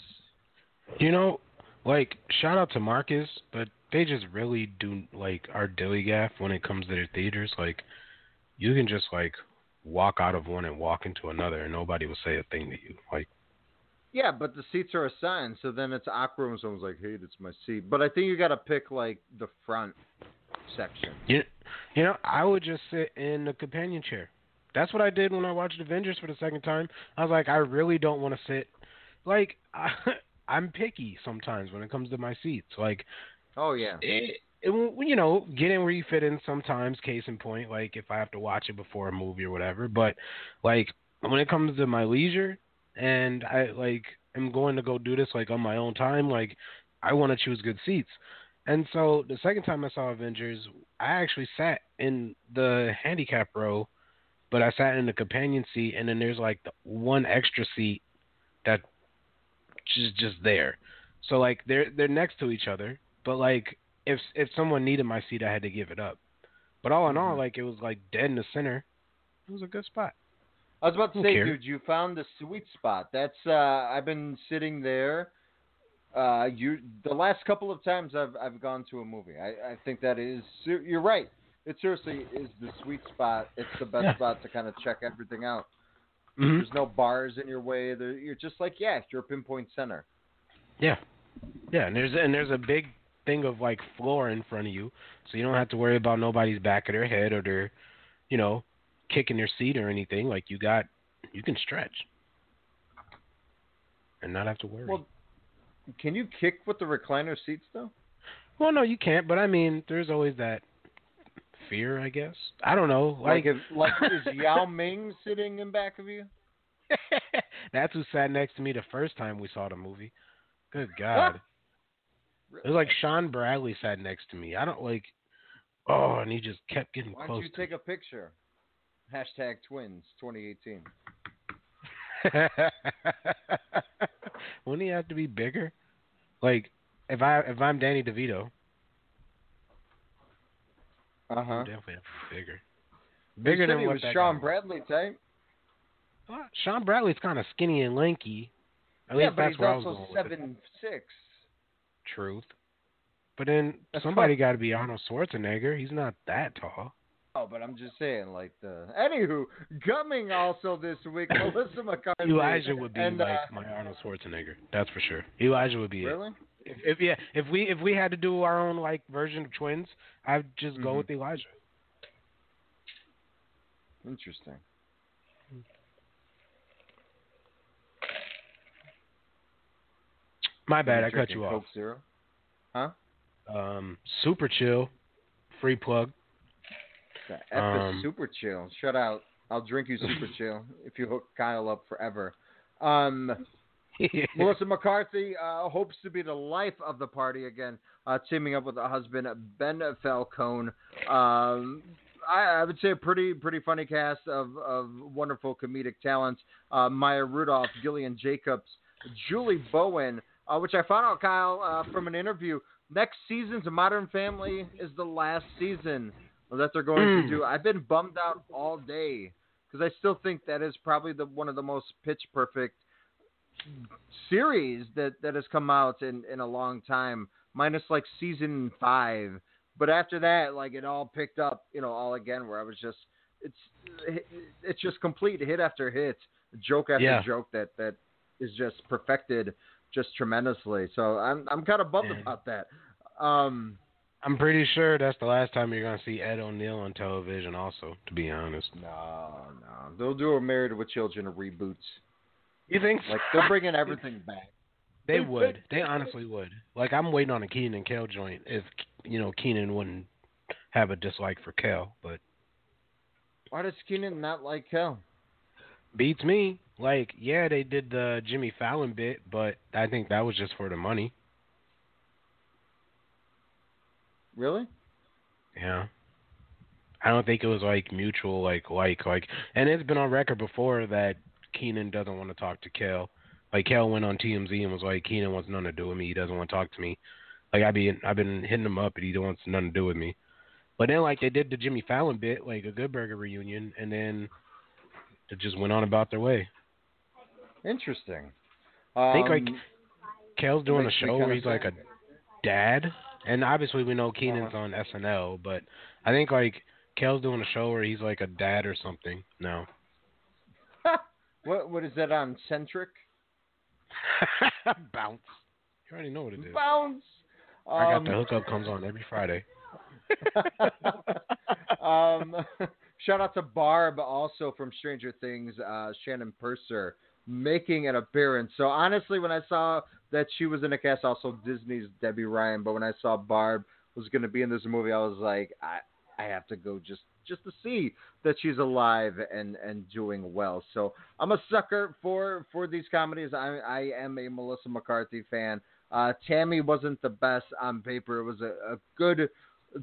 You know, like shout out to Marcus, but they just really do like our dilly gaff when it comes to their theaters. Like you can just like walk out of one and walk into another, and nobody will say a thing to you. Like Yeah, but the seats are assigned, so then it's awkward when someone's like, "Hey, it's my seat." But I think you got to pick like the front section. you, you know, I would just sit in the companion chair. That's what I did when I watched Avengers for the second time. I was like, I really don't want to sit. Like I, *laughs* I'm picky sometimes when it comes to my seats. Like Oh yeah. it, it, you know, get in where you fit in sometimes. Case in point, like if I have to watch it before a movie or whatever. But like when it comes to my leisure, and I like am going to go do this like on my own time, like I want to choose good seats. And so the second time I saw Avengers, I actually sat in the handicap row, but I sat in the companion seat, and then there's like the one extra seat that is just there. So like they're they're next to each other, but like if if someone needed my seat, I had to give it up. But all in all, mm-hmm. like it was like dead in the center. It was a good spot. I was about to Who say, cares? dude, you found the sweet spot. That's uh I've been sitting there. Uh, you the last couple of times I've I've gone to a movie. I I think that is you're right. It seriously is the sweet spot. It's the best Yeah. spot to kind of check everything out. Mhm. There's no bars in your way. There, you're just like yeah, you're a pinpoint center. Yeah, yeah, and there's and there's a big thing of like floor in front of you, so you don't have to worry about nobody's back of their head or their, you know, kicking their seat or anything. Like you got, you can stretch and not have to worry. Well, can you kick with the recliner seats though? Well, no, you can't. But I mean, there's always that fear, I guess. I don't know. Like Like, if like *laughs* is Yao Ming sitting in back of you? *laughs* that's who sat next to me the first time we saw the movie. Good God. *laughs* It was like Shawn Bradley sat next to me. I don't like. Oh, and he just kept getting Why don't you take a picture? Hashtag twins 2018. *laughs* Wouldn't he have to be bigger? Like, if I if I'm Danny DeVito, Uh huh. definitely have to be bigger. Bigger than what that Shawn Bradley type. was. Uh, Shawn Bradley's kind of skinny and lanky. At yeah, least but that's he's where I was also going seven six. Truth. But then That's somebody got to be Arnold Schwarzenegger. He's not that tall. Oh, but I'm just saying, like the. Anywho, coming also this week, *laughs* Melissa McCarthy. Elijah would be and, like uh, my Arnold Schwarzenegger. That's for sure. Elijah would be it. Really? If, if yeah, if we if we had to do our own like version of twins, I'd just go Mhm. with Elijah. Interesting. My bad, I cut you Coke off. Zero. Huh? Um, super chill, free plug. The F Um, is super chill. Shut out. I'll drink you super *laughs* chill if you hook Kyle up forever. Um, *laughs* Melissa McCarthy uh, hopes to be the life of the party again, uh, teaming up with her husband Ben Falcone. Um, I, I would say a pretty pretty funny cast of, of wonderful comedic talents. Uh, Maya Rudolph, Gillian Jacobs, Julie Bowen, uh, which I found out, Kyle, uh, from an interview. Next season's Modern Family is the last season that they're going to Mm. do. I've been bummed out all day because I still think that is probably the one of the most pitch perfect series that that has come out in in a long time, minus like season five. But after that, like it all picked up, you know, all again. Where I was just, it's it's just complete hit after hit, joke after Yeah. joke that that is just perfected just tremendously. So I'm I'm kind of bummed about that. Um, I'm pretty sure that's the last time you're gonna see Ed O'Neill on television. Also, to be honest. No, no, they'll do a Married with Children reboots. You think? Like they're bringing everything back. They would. They honestly would. Like I'm waiting on a Keenan and Kel joint. If you know Keenan wouldn't have a dislike for Kel, but Why does Keenan not like Kel? beats me. Like yeah, they did the Jimmy Fallon bit, but I think that was just for the money. Really? Yeah. I don't think it was like mutual, like like like, and it's been on record before that Keenan doesn't want to talk to Kel. Like Kel went on TMZ and was like, Keenan wants nothing to do with me. He doesn't want to talk to me. Like I be I've been hitting him up, and he wants nothing to do with me. But then like they did the Jimmy Fallon bit, like a Good Burger reunion, and then it just went on about their way. Interesting. I think like Um, Kel's doing a show where he's like a dad, and obviously we know Keenan's Uh-huh. on SNL, but I think like Kel's doing a show where he's like a dad or something. No, *laughs* what what is that on Centric? *laughs* bounce. You already know what it is. Bounce. I got Um, the hookup comes on every Friday. *laughs* um, shout out to Barb, also from Stranger Things, uh, Shannon Purser, making an appearance. So honestly, when I saw that she was in a cast, also Disney's Debby Ryan, but when I saw Barb was going to be in this movie, I was like, I I have to go just just to see that she's alive and and doing well. So I'm a sucker for for these comedies. I I am a Melissa McCarthy fan. Uh, Tammy wasn't the best on paper. It was a, a good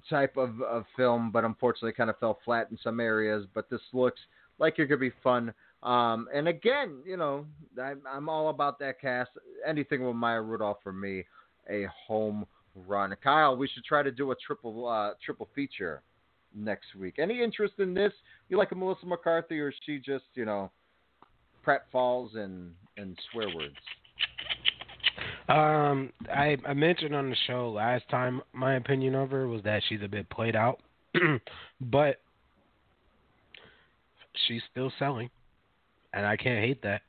type of, of film, but unfortunately kind of fell flat in some areas. But this looks like it could be fun. Um, and again, you know, I'm, I'm all about that cast. Anything with Maya Rudolph for me, a home run. Kyle, we should try to do a triple uh, triple feature next week. Any interest in this? You like a Melissa McCarthy, or she just you know Pratt Falls and and swear words? Um, I I mentioned on the show last time my opinion of her was that she's a bit played out, *clears throat* but she's still selling, and I can't hate that.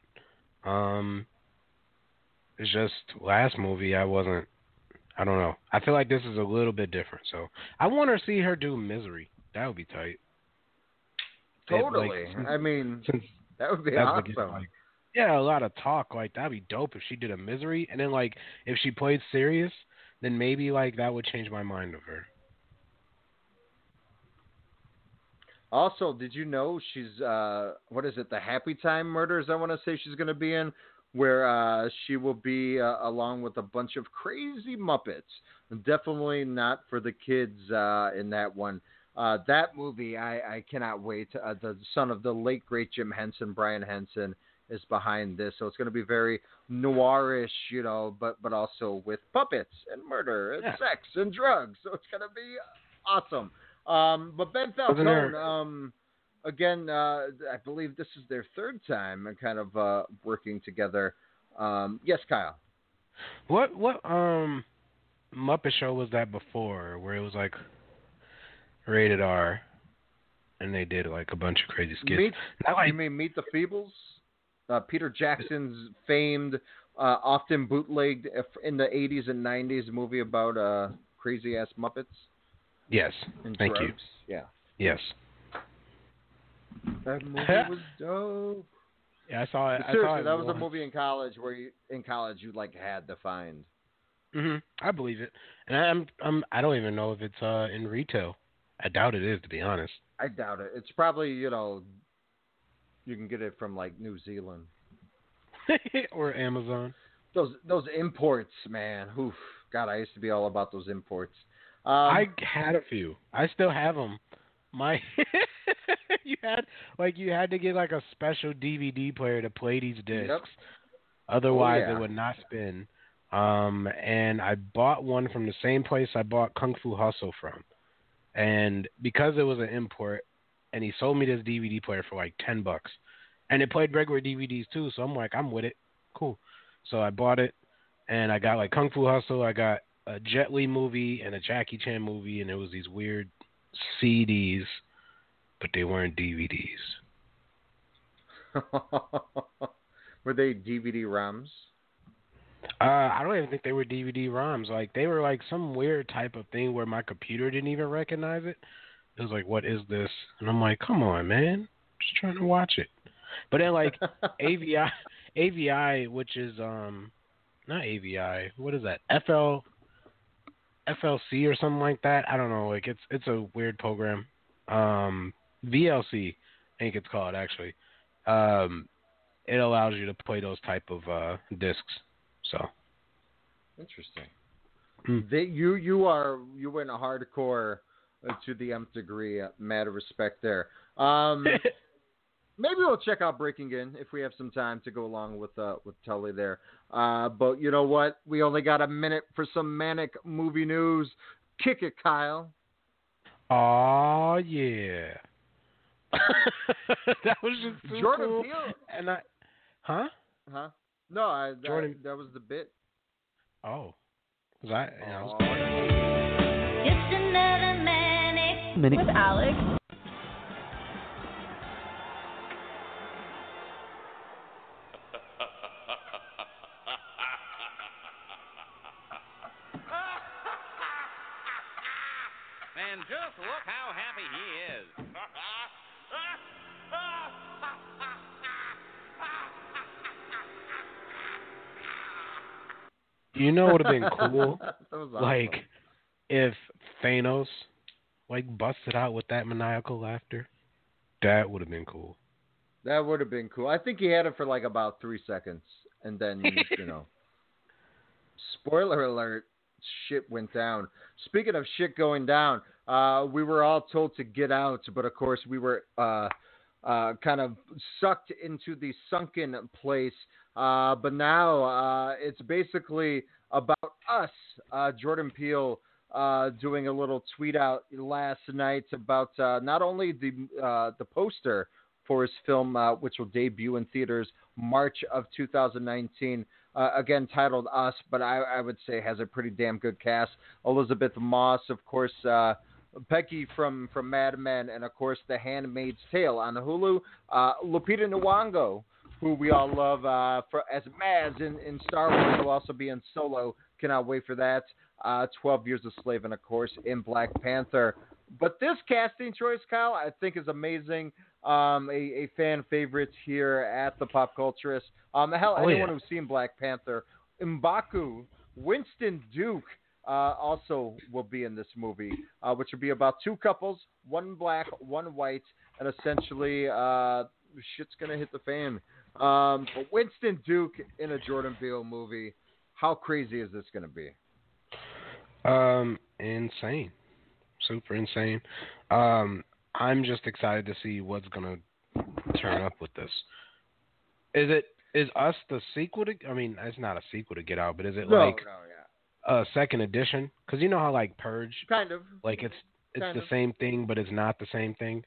Um, it's just last movie I wasn't. I don't know. I feel like this is a little bit different, so I want to see her do Misery. That would be tight. It, like, Totally. since- I mean, that would be awesome. like, yeah, a lot of talk. Like that'd be dope if she did a misery, and then like if she played serious, then maybe like that would change my mind of her. Also, did you know she's uh what is it, the Happy Time Murders? I want to say she's going to be in, where uh she will be uh, along with a bunch of crazy Muppets. Definitely not for the kids uh in that one. Uh, that movie, I, I cannot wait. Uh, the son of the late great Jim Henson, Brian Henson, is behind this, so it's going to be very noirish, you know, but but also with puppets and murder and Yeah. sex and drugs. So it's going to be awesome. Um, but Ben Falcone, um, again, uh, I believe this is their third time and kind of uh, working together. Um, yes, Kyle. What what um Muppet show was that before where it was like rated R, and they did like a bunch of crazy skits? Meet, Not like- you mean Meet the Feebles? Uh, Peter Jackson's famed, uh, often bootlegged in the 80s and 90s movie about uh, crazy ass Muppets yes, and thank you. Yeah. Yes. That movie *laughs* was dope. Yeah, I saw it. I saw Seriously, it that was a movie in college where you in college you like had to find. hmm I believe it, and I'm I'm I don't even know if it's uh in retail. I doubt it is, to be honest. I doubt it. It's probably you know you can get it from like New Zealand. *laughs* or Amazon. Those those imports, man. Oof. God, I used to be all about those imports. Um, I had a few. I still have them. My *laughs* you had like you had to get like a special DVD player to play these discs. Yep. Otherwise, Oh, yeah. it would not spin. Um, and I bought one from the same place I bought Kung Fu Hustle from. And because it was an import, and he sold me this DVD player for like ten bucks, and it played regular DVDs too. So I'm like, I'm with it, cool. So I bought it, and I got like Kung Fu Hustle. I got a Jet Li movie and a Jackie Chan movie, and it was these weird CDs, but they weren't DVDs. *laughs* were they DVD ROMs? Uh, I don't even think they were DVD ROMs. Like they were like some weird type of thing where my computer didn't even recognize it. It was like, "What is this?" And I'm like, "Come on, man, just trying to watch it." But then like *laughs* AVI, AVI, which is um, not AVI. What is that? FL, FLC or something like that. I don't know. Like it's it's a weird program. Um, VLC, I think it's called actually. Um, it allows you to play those type of uh discs. So. Interesting. Hmm. They, you you are you went hardcore uh, to the nth degree. Uh, mad respect there. Um, *laughs* maybe we'll check out Breaking In if we have some time to go along with uh, with Tully there. Uh, but you know what? We only got a minute for some manic movie news. Kick it, Kyle. Oh yeah. *laughs* that was just so Jordan cool. Peele. And I, huh? Huh? No, I, that, Jordan- that was the bit. Oh, was I? Yeah, I was It's another manic Minute. with Alex. Just look how happy he is. You know what would have been *laughs* cool? Awesome. like if Thanos like busted out with that maniacal laughter. That would have been cool. That would have been cool. I think he had it for like about three seconds, and then you know. *laughs* Spoiler alert: shit went down. Speaking of shit going down, uh, we were all told to get out, but of course we were uh, uh, kind of sucked into the sunken place. Uh, but now uh, it's basically about us. Uh, Jordan Peele doing a little tweet out last night about not only the the poster for his film, which will debut in theaters March of 2019. Uh, again, titled Us, but I, I would say has a pretty damn good cast. Elisabeth Moss, of course, uh, Becky from, from Mad Men, and of course, The Handmaid's Tale on Hulu. Uh, Lupita Nyong'o, who we all love uh, for as Maz in, in Star Wars, will also be in Solo. Cannot wait for that. Uh, 12 Years a Slave, and of course, in Black Panther. But this casting choice, Kyle, I think is amazing. Um, a, a fan favorite here at the Pop Culturist. Um, hell, Oh, anyone yeah. who's seen Black Panther, Mbaku, Winston Duke, uh, also will be in this movie, uh, which will be about two couples, one black, one white, and essentially, uh, shit's gonna hit the fan. Um, but Winston Duke in a Jordan Peele movie, how crazy is this gonna be? Um, insane, super insane. Um, I'm just excited to see what's gonna turn up with this. Is it is us the sequel to? I mean, it's not a sequel to Get Out, but is it No, like no, yeah, a second edition? Because you know how like Purge, kind of. like it's it's Kind the of. same thing, but it's not the same thing.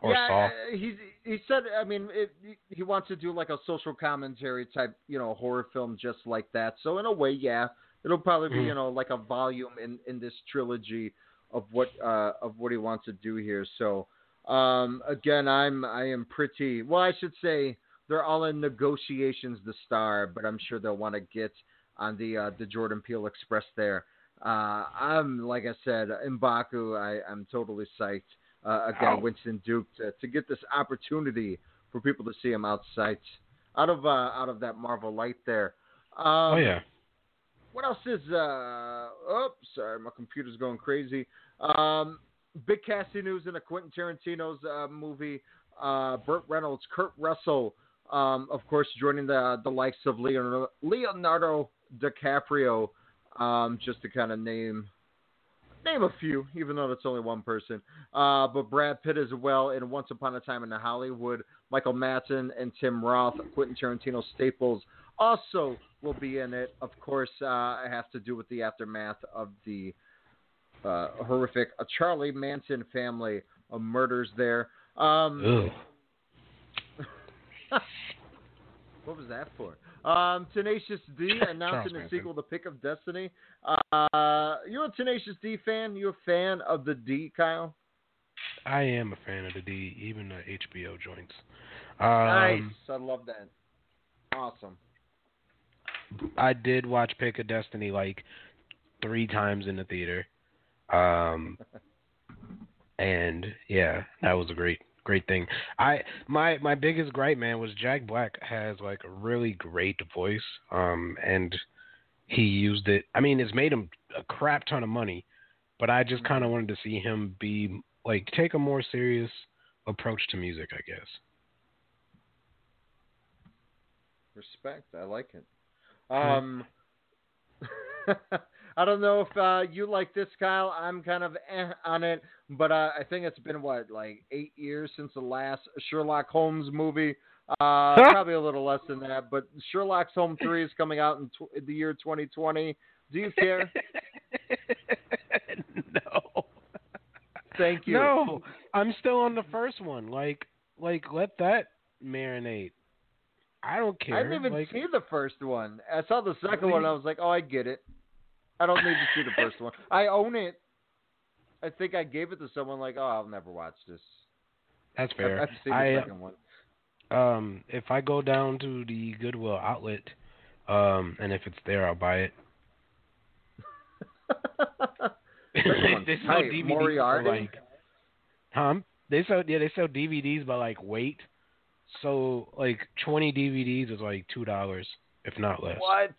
Or yeah, Saw. uh, he's he said. I mean, it, he wants to do like a social commentary type, you know, horror film just like that. So in a way, yeah, it'll probably be Mhm. you know like a volume in in this trilogy of what uh of what he wants to do here. So um again, I'm I am pretty well. I should say they're all in negotiations The star, but I'm sure they'll want to get on the uh, the Jordan Peele Express there. Uh, I'm like I said, Mbaku. I I'm totally psyched uh, again. Winston Duke, to, to get this opportunity for people to see him outside, out of uh, out of that Marvel light there. Um, oh yeah. What else is? Uh, oh, sorry, my computer's going crazy. Um, big casting news in a Quentin Tarantino's uh, movie. Uh, Burt Reynolds, Kurt Russell, um, of course, joining the the likes of Leonardo, Leonardo DiCaprio, um, just to kind of name name a few, even though that's only one person. Uh, but Brad Pitt as well in Once Upon a Time in Hollywood. Michael Madsen and Tim Roth, Quentin Tarantino staples, also will be in it. Of course, uh, I have to do with the aftermath of the uh, horrific uh, Charlie Manson family of murders there. Um, *laughs* what was that for? Um, Tenacious D *laughs* announcing a sequel to Pick of Destiny. Uh, you a Tenacious D fan? You a fan of the D, Kyle? I am a fan of the D, even the HBO joints. Um, nice. I love that. Awesome. I did watch Pick of Destiny like three times in the theater. Um, *laughs* and yeah, that was a great great thing. I my my biggest gripe man was Jack Black has like a really great voice. Um, and he used it. I mean, it's made him a crap ton of money, but I just kind of wanted to see him be like take a more serious approach to music. I guess. Respect. I like it. Um, *laughs* I don't know if uh, you like this, Kyle. I'm kind of eh on it, but uh, I think it's been what like eight years since the last Sherlock Holmes movie. Uh, probably a little less than that, but Sherlock Holmes three is coming out in tw- the year 2020. Do you care? *laughs* no. Thank you. No, I'm still on the first one. Like, like let that marinate. I don't care. I didn't even like, see the first one. I saw the second one. I was like, oh, I get it. I don't need to see the *laughs* first one. I own it. I think I gave it to someone like, oh, I'll never watch this. That's fair. I've seen the I, second one. Um, if I go down to the Goodwill outlet, um, and if it's there, I'll buy it. *laughs* *laughs* they sell Hey, DVDs Moriarty? like, huh? They sell yeah, they sell DVDs by like weight. So like twenty DVDs is like two dollars, if not less. What?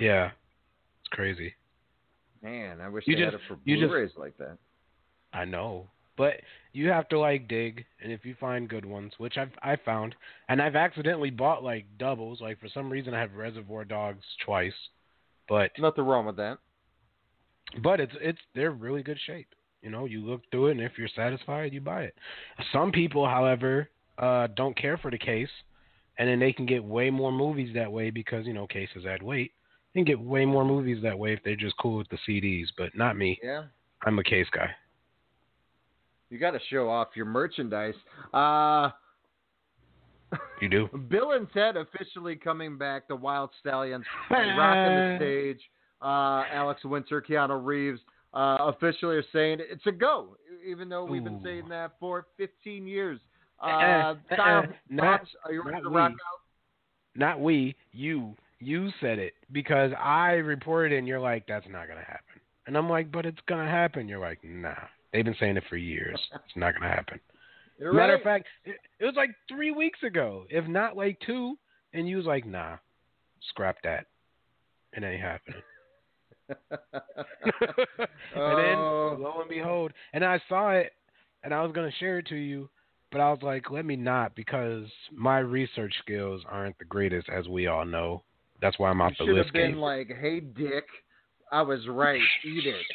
Yeah, it's crazy. Man, I wish You they had it for you just- Blu-rays like that. I know, but you have to like dig, and if you find good ones, which I've I found, and I've accidentally bought like doubles. Like for some reason, I have Reservoir Dogs twice, but Nothing wrong with that. but it's it's they're really good shape. You know, you look through it, and if you're satisfied, you buy it. Some people, however, uh, don't care for the case, and then they can get way more movies that way because you know cases add weight. Can get way more movies that way if they're just cool with the CDs, but not me. Yeah. I'm a case guy. You got to show off your merchandise. Uh, You do. *laughs* Bill and Ted officially coming back. The Wild Stallions *laughs* rocking the stage. Uh, Alex Winter, Keanu Reeves uh, officially are saying it's a go, even though we've been Ooh. saying that for 15 years. *laughs* Uh, Uh-uh, Kyle, uh-uh, not- are you ready to rock out? Not we, you. You said it because I reported it and you're like, that's not going to happen. And I'm like, but it's going to happen. You're like, nah. They've been saying it for years. *laughs* It's not going to happen. You're Matter right. of fact, it, it was like three weeks ago, if not like two. And you was like, nah, scrap that. It ain't happening. *laughs* and then Oh. lo and behold, and I saw it, and I was gonna share it to you, but I was like, let me not because my research skills aren't the greatest, as we all know. That's why I'm off You the should list. have been like, "Hey, Dick, I was right. Eat it,"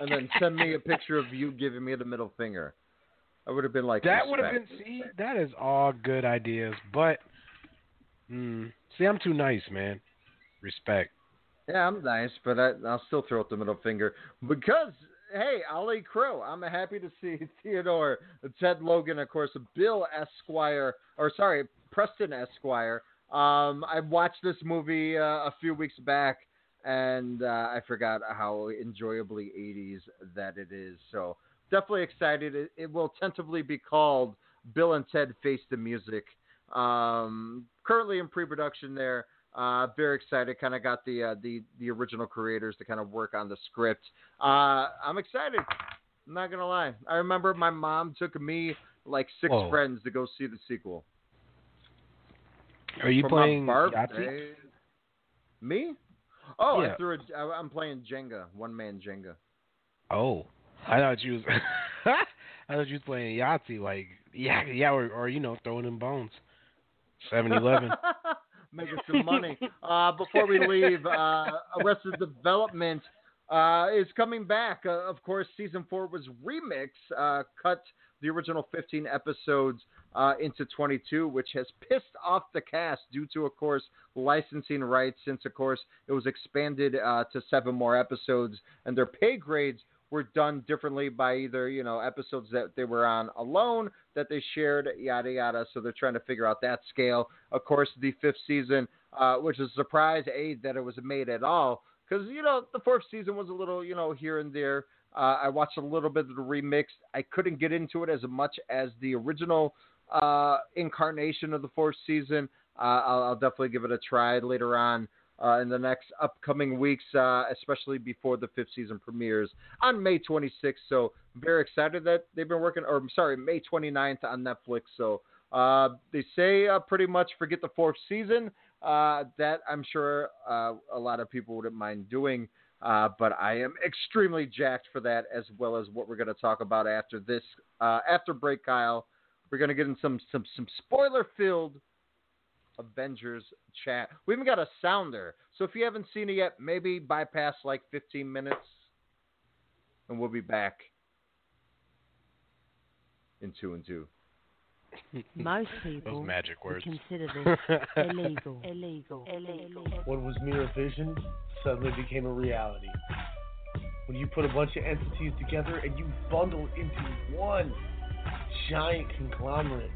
and then send me a picture of you giving me the middle finger. I would have been like, that would have been. See, that is all good ideas, but mm, see, I'm too nice, man. Respect. Yeah, I'm nice, but I, I'll still throw out the middle finger because hey, Ali Crow. I'm happy to see *laughs* Theodore, Ted Logan, of course, Bill Esquire, or sorry, Preston Esquire. Um, I watched this movie uh, a few weeks back, and uh, I forgot how enjoyably 80s that it is. So definitely excited. It, it will tentatively be called Bill and Ted Face the Music. Um, currently in pre-production there. Uh, very excited. Kind of got the uh, the the original creators to kind of work on the script. Uh, I'm excited. I'm not gonna lie. I remember my mom took me like six Whoa. friends to go see the sequel. Are you playing Yahtzee? Me? Oh, Yeah. I threw a, I, I'm playing Jenga, one man Jenga. Oh, I thought you was. *laughs* I thought you was playing Yahtzee, like yeah, yeah, or, or you know, throwing in bones. Seven Eleven. *laughs* Making some money. Uh, before we leave, uh, Arrested Development uh, is coming back. Uh, of course, season four was remix, uh, cut the original 15 episodes uh, into 22, which has pissed off the cast due to, of course, licensing rights. Since, of course, it was expanded uh, to seven more episodes, and their pay grades were done differently by either you know episodes that they were on alone that they shared yada yada. So they're trying to figure out that scale. Of course the fifth season uh, which is a surprise a that it was made at all because you know the fourth season was a little you know here and there. Uh, i watched a little bit of the remix. I couldn't get into it as much as the original uh, incarnation of the fourth season uh, I'll, I'll definitely give it a try later on uh, in the next upcoming weeks, uh, especially before the fifth season premieres on May 26th. So very excited that they've been working, or I'm sorry, May 29th on Netflix. So uh, they say uh, pretty much forget the fourth season. That I'm sure a lot of people wouldn't mind doing. Uh, but I am extremely jacked for that, as well as what we're going to talk about after this. Uh, after break, Kyle, we're going to get in some some some spoiler filled Avengers chat. We even got a sounder. So if you haven't seen it yet, maybe bypass like 15 minutes and we'll be back in two and two. *laughs* Most people Those magic words. consider *laughs* this illegal. *laughs* Illegal. Illegal. What was mere vision suddenly became a reality. When you put a bunch of entities together and you bundle into one giant conglomerate,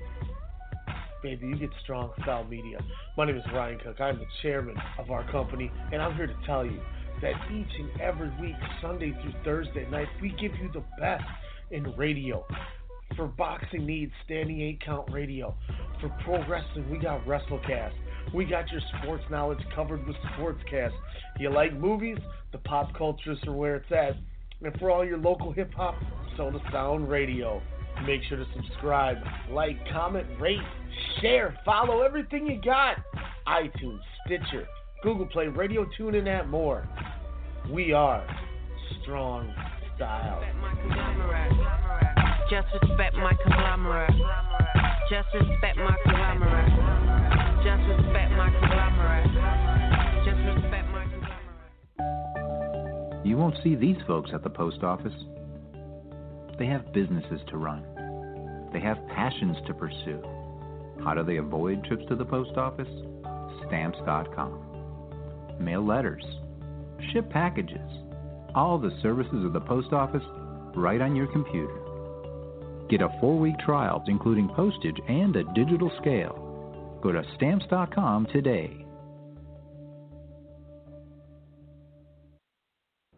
baby, you get strong style media. My name is Ryan Cook. I'm the chairman of our company, and I'm here to tell you that each and every week, Sunday through Thursday night, we give you the best in radio. For boxing needs, standing eight count radio. For pro wrestling, we got WrestleCast. We got your sports knowledge covered with Sportscast. You like movies? The pop cultures are where it's at. And for all your local hip hop, Soda Sound Radio. Make sure to subscribe, like, comment, rate, share, follow everything you got. iTunes, Stitcher, Google Play, Radio Tune, and that more. We are Strong Style. Just respect my conglomerate. Just respect my conglomerate. Just respect my conglomerate. Just respect my conglomerate. You won't see these folks at the post office. They have businesses to run. They have passions to pursue. How do they avoid trips to the post office? Stamps.com. Mail letters. Ship packages. All the services of the post office right on your computer. Get a four week trial, including postage and a digital scale. Go to stamps.com today.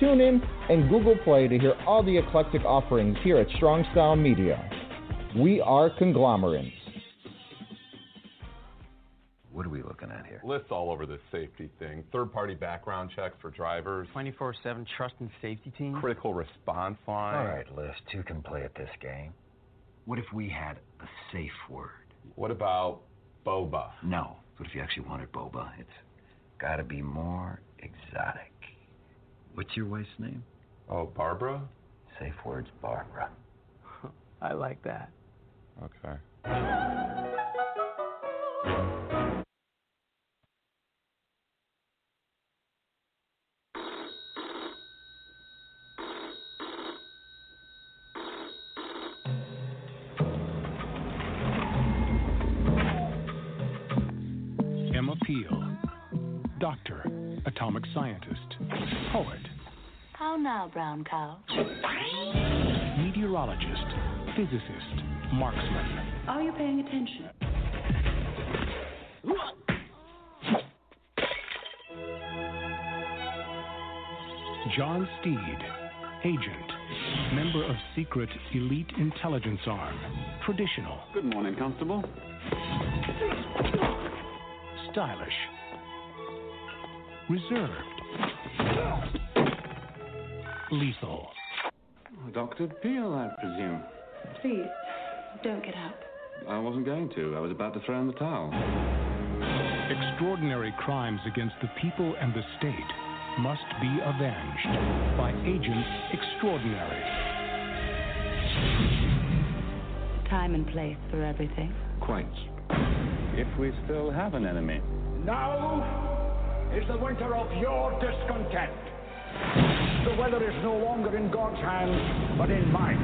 TuneIn, and Google Play to hear all the eclectic offerings here at Strong Style Media. We are conglomerates. What are we looking at here? Lyft's all over this safety thing. Third party background checks for drivers. 24 7 trust and safety team. Critical response line. All right, Lyft, two can play at this game. What if we had a safe word? What about boba? No. What if you actually wanted boba? It's gotta be more exotic. What's your wife's name? Oh, Barbara? Safe word's Barbara. *laughs* I like that. Okay. now, brown cow. Meteorologist, physicist, marksman. Are you paying attention? John Steed, agent, member of secret elite intelligence arm, traditional. Good morning, Constable. Stylish, reserved lethal. Dr. Peel, I presume. Please, don't get up. I wasn't going to. I was about to throw in the towel. Extraordinary crimes against the people and the state must be avenged by agents extraordinary. Time and place for everything. Quite. If we still have an enemy. Now is the winter of your discontent. The weather is no longer in God's hands, but in mine.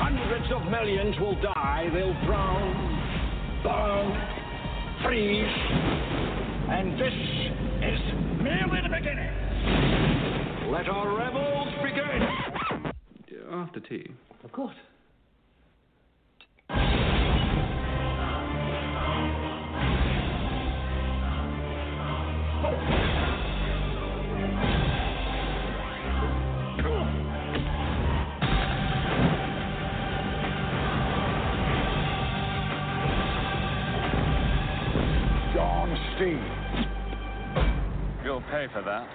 Hundreds of millions will die. They'll drown, burn, freeze. And this is merely the beginning. Let our revels begin. After tea. Of course. Pay for that.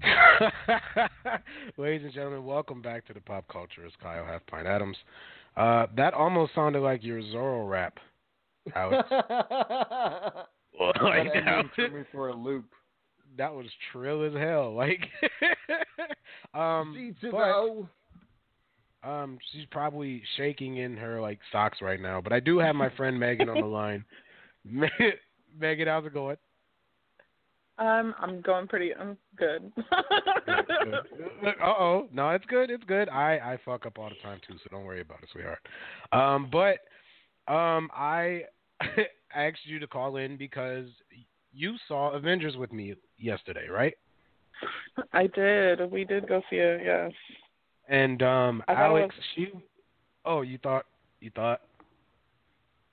*laughs* Ladies and gentlemen, welcome back to the pop culture. It's Kyle Half Pint Adams. Uh, that almost sounded like your Zorro rap, Alex. *laughs* Like, *laughs* That threw me for a loop. that was trill as hell. Like, um, See but, go. Um, she's probably shaking in her like socks right now. But I do have my friend Megan on the *laughs* line. Me- Megan, how's it going? Um, I'm going pretty. I'm good. uh oh, no, it's good. It's good. I I fuck up all the time too, so don't worry about it, sweetheart. Um, but um, I *laughs* asked you to call in because you saw Avengers with me yesterday, right? I did. We did go see it. Yes. And um, I thought it Alex, was- she. Oh, you thought you thought?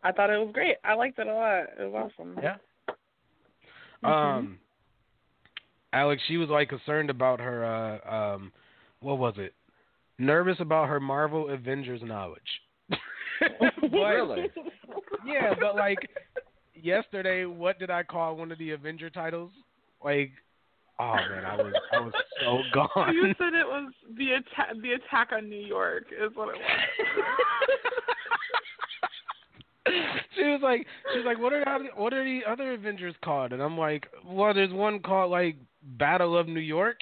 I thought it was great. I liked it a lot. It was awesome. Yeah. Mhm. Um, Alex, she was like concerned about her. Uh, um, what was it? Nervous about her Marvel Avengers knowledge. *laughs* But- Really? Yeah, but like yesterday, what did I call one of the Avenger titles? Like, oh man, I was I was so *laughs* gone. You said it was the attack. The attack on New York is what it was. *laughs* she was like, she was like, what are the other, what are the other Avengers called? And I'm like, well, there's one called like Battle of New York,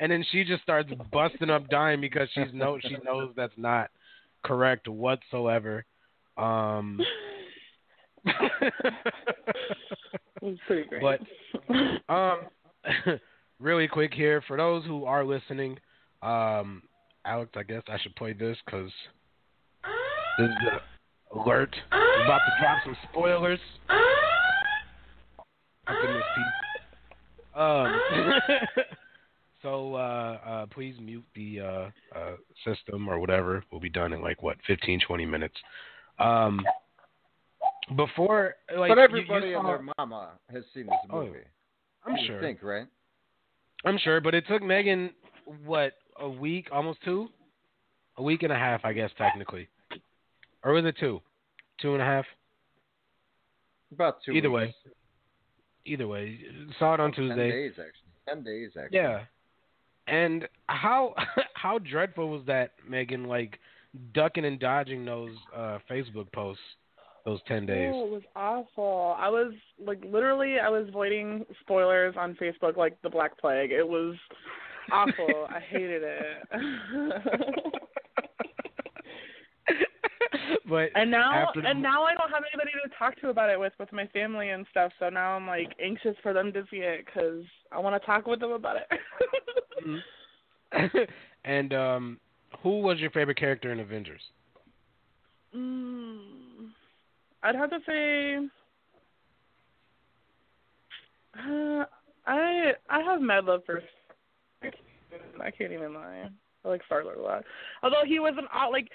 and then she just starts busting up dying because she's no, she knows that's not correct whatsoever. Um, *laughs* It was pretty great. But um, *laughs* really quick here for those who are listening, um, Alex, I guess I should play this because this is the alert. We're about to drop some spoilers. Up in this piece. Um, *laughs* so uh, uh, please mute the uh, uh, system or whatever. We'll be done in like what 15, 20 minutes. Um, before, like, but everybody you and saw- their mama has seen this Oh, movie. I'm sure. think, right? I'm sure, but it took Megan what a week, almost two, a week and a half, I guess technically, or was it two, two and a half? About two. Either weeks. way, either way, saw it on Tuesday. Ten days actually. Ten days actually. Yeah, and how *laughs* how dreadful was that, Megan? Like ducking and dodging those uh Facebook posts those ten days. Oh, it was awful. I was like literally I was avoiding spoilers on Facebook like the Black Plague. It was awful. *laughs* I hated it. *laughs* but and now the- and now I don't have anybody to talk to about it with with my family and stuff. So now I'm like anxious for them to see it because I want to talk with them about it. Mhm. *laughs* and um, who was your favorite character in Avengers? mm, I'd have to say uh, I I have mad love for I can't even lie. I like Star Lord a lot. Although he was an odd like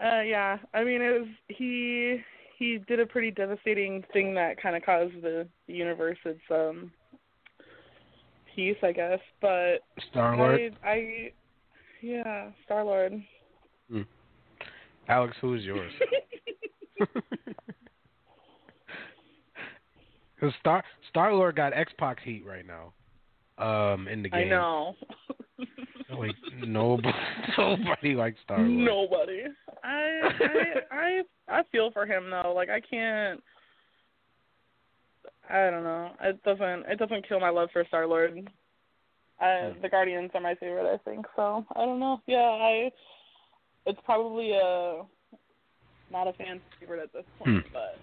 Uh, yeah. I mean, it was he. He did a pretty devastating thing that kind of caused the, the universe its um peace, I guess. But Star-Lord? I, I, yeah, Star Lord. Hmm. Alex, who's yours? *laughs* *laughs* Because Star Star Lord got X-Pac heat right now, um, in the game. I know. *laughs* Like nobody, *laughs* nobody likes Star Lord. Nobody. I, I I I feel for him though. Like I can't. I don't know. It doesn't. It doesn't kill my love for Star Lord. Uh, the Guardians are my favorite. I think so. I don't know. Yeah, I. It's probably a not a fan favorite at this point, Hmm. but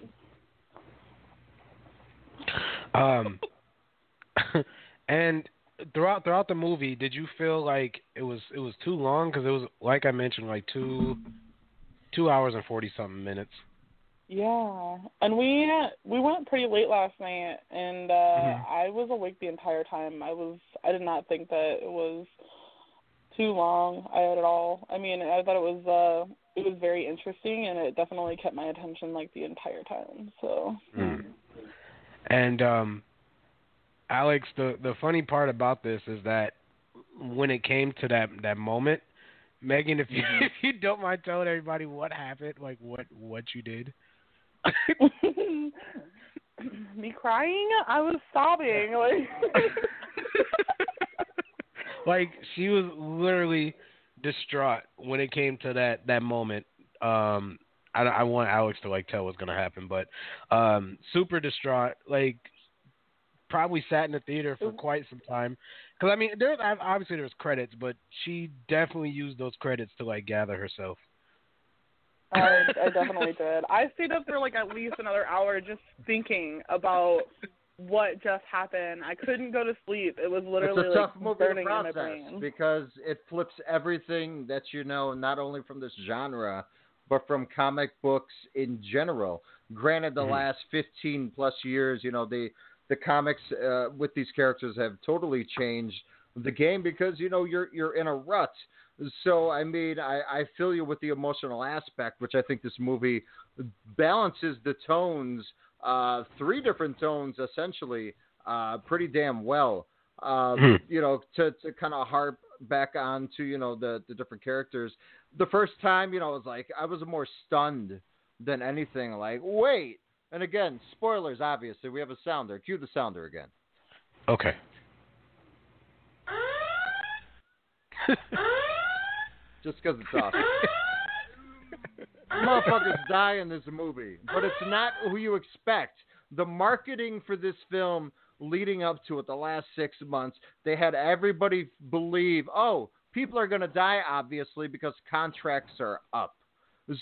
Um, *laughs* and throughout throughout the movie, did you feel like it was it was too long? Because it was like I mentioned, like two two hours and forty something minutes. Yeah, and we we went pretty late last night, and uh Mhm. I was awake the entire time. I was I did not think that it was too long at all. I mean, I thought it was uh it was very interesting, and it definitely kept my attention like the entire time. So Mm. And um, Alex, the the funny part about this is that when it came to that that moment, Megan, if you *laughs* if you don't mind telling everybody what happened, like what what you did. *laughs* me crying, I was sobbing like. *laughs* like she was literally distraught when it came to that that moment. Um, I, I want Alex to like tell what's gonna happen, but um, super distraught. Like probably sat in the theater for quite some time. Because I mean, there obviously there's credits, but she definitely used those credits to like gather herself. I, I definitely did. I stayed up for like at least another hour just thinking about what just happened. I couldn't go to sleep. It was literally it's a like tough movie burning to in my brain. because it flips everything that you know, not only from this genre, but from comic books in general. Granted, the Mhm. last 15 plus years, you know, the the comics uh, with these characters have totally changed the game because you know you're you're in a rut. So I mean, I, I feel you with the emotional aspect, which I think this movie balances the tones, uh, three different tones essentially, uh, pretty damn well. Um, Mhm. You know, to to kind of harp back on to you know the the different characters. The first time, you know, it was like I was more stunned than anything. Like, wait. And again, spoilers. Obviously, we have a sounder. Cue the sounder again. Okay. just because it's awesome. *laughs* Motherfuckers die in this movie, but it's not who you expect. The marketing for this film leading up to it, the last six months, they had everybody believe, oh, people are going to die, obviously, because contracts are up.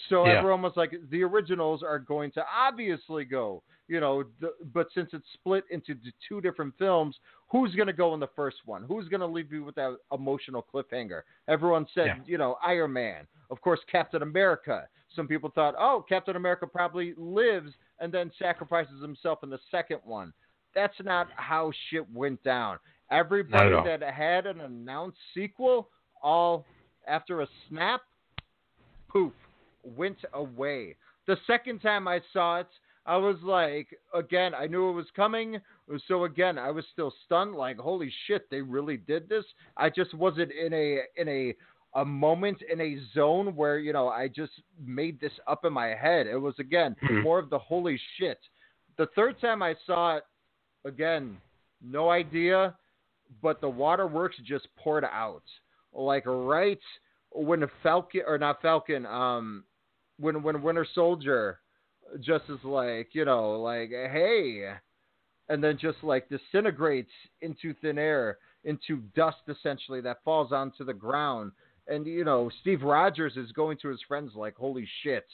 So Yeah. everyone was like, the originals are going to obviously go, you know, the, but since it's split into two different films, who's going to go in the first one? Who's going to leave you with that emotional cliffhanger? Everyone said, Yeah. you know, Iron Man, of course, Captain America. Some people thought, oh, Captain America probably lives and then sacrifices himself in the second one. That's not how shit went down. Everybody that had an announced sequel, all after a snap, poof, went away. The second time I saw it, I was like, again, I knew it was coming. So again, I was still stunned, like, holy shit, they really did this. I just wasn't in a in a a moment in a zone where you know I just made this up in my head. It was again Mhm. more of the holy shit. The third time I saw it, again, no idea, but the waterworks just poured out like right when the Falcon or not Falcon, um, when when Winter Soldier just is like you know like hey, and then just like disintegrates into thin air, into dust essentially that falls onto the ground, and you know Steve Rogers is going to his friends like holy shit,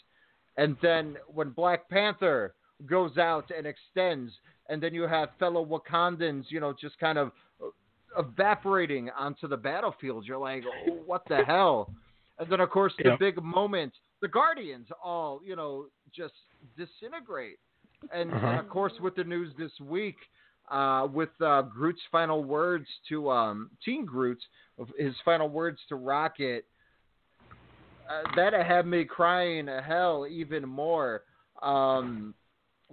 and then when Black Panther goes out and extends, and then you have fellow Wakandans, you know, just kind of evaporating onto the battlefield. You're like, oh, what the hell? And then, of course, the big moment, the Guardians all, you know, just disintegrate. And, and Uh-huh. of course, with the news this week, uh, with uh, Groot's final words to um, Teen Groot, his final words to Rocket, uh, that had me crying a hell even more. Um,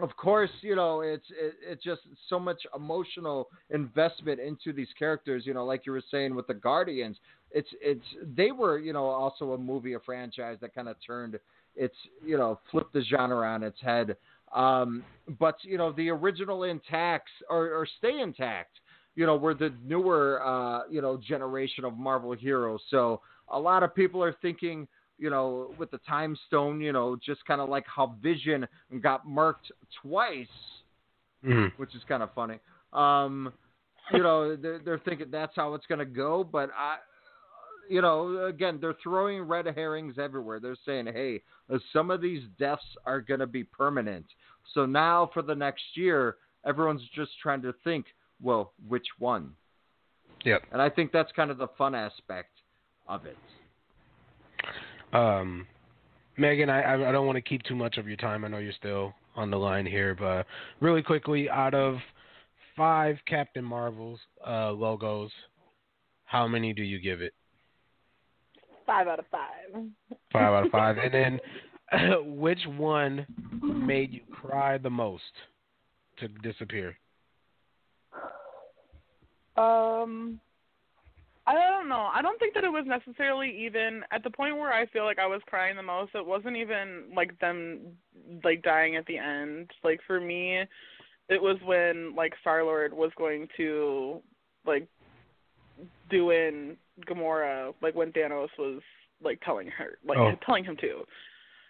of course, you know it's it, it's just so much emotional investment into these characters. You know, like you were saying with the Guardians, it's it's they were you know also a movie, a franchise that kind of turned it's you know flipped the genre on its head. Um, but you know the original intacts or, or stay intact. You know, we're the newer uh, you know generation of Marvel heroes. So a lot of people are thinking you know, with the time stone, you know, just kind of like how Vision got marked twice, Mhm. which is kind of funny. Um, you know, they're, they're thinking that's how it's going to go, but I, you know, again, they're throwing red herrings everywhere. They're saying, hey, uh, some of these deaths are going to be permanent. So now for the next year, everyone's just trying to think, well, which one? Yep. And I think that's kind of the fun aspect of it. Um, Megan, I I I don't want to keep too much of your time. I know you're still on the line here, but really quickly, out of five Captain Marvels uh, logos, how many do you give it? Five out of five. Five out of five. and then, *laughs* *laughs* which one made you cry the most to disappear? Um, I don't know. I don't think that it was necessarily even at the point where I feel like I was crying the most. It wasn't even like them like dying at the end. Like for me, it was when like Star Lord was going to like doing Gamora, like when Thanos was like telling her, like Oh. telling him to.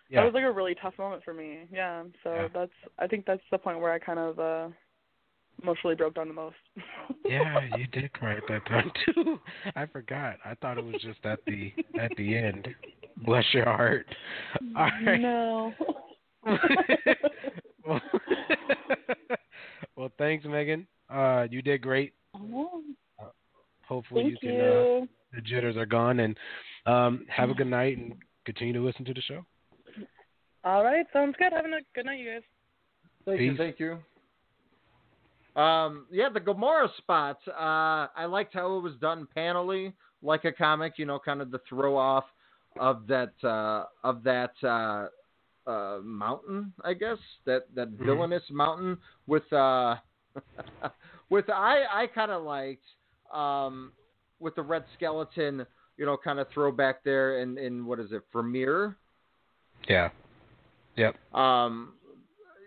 Yeah. That was like a really tough moment for me. Yeah. So Yeah. that's I think that's the point where I kind of uh emotionally broke down the most. *laughs* Yeah, you did cry at that time too. I forgot. I thought it was just at the at the end. Bless your heart. *laughs* All right. No. *laughs* well, well, thanks, Megan. Uh, you did great. Hopefully Thank you can. you. Uh, the jitters are gone, and um, have a good night and continue to listen to the show. All right, sounds good. Having a good night, you guys. Thank you, thank you. Um, yeah, the Gamora spot. Uh, I liked how it was done panelly, like a comic. You know, kind of the throw off of that uh, of that uh, uh, mountain. I guess that that Mhm. villainous mountain with uh, *laughs* with I I kind of liked um, with the red skeleton. You know, kind of throwback there, and in what is it, Vermeer? Yeah. Yep. Um,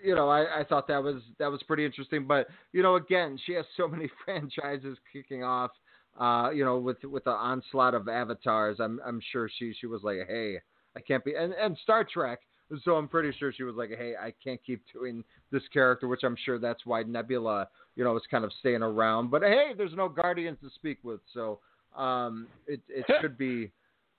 you know, I, I thought that was that was pretty interesting. But you know, again, she has so *laughs* many franchises kicking off. Uh, you know, with with the onslaught of avatars, I'm I'm sure she she was like, hey, I can't be, and and Star Trek. So I'm pretty sure she was like, hey, I can't keep *laughs* doing this character, which I'm sure that's why Nebula, you know, is kind of staying around. But hey, there's no Guardians to speak with, so um, it it *laughs* should be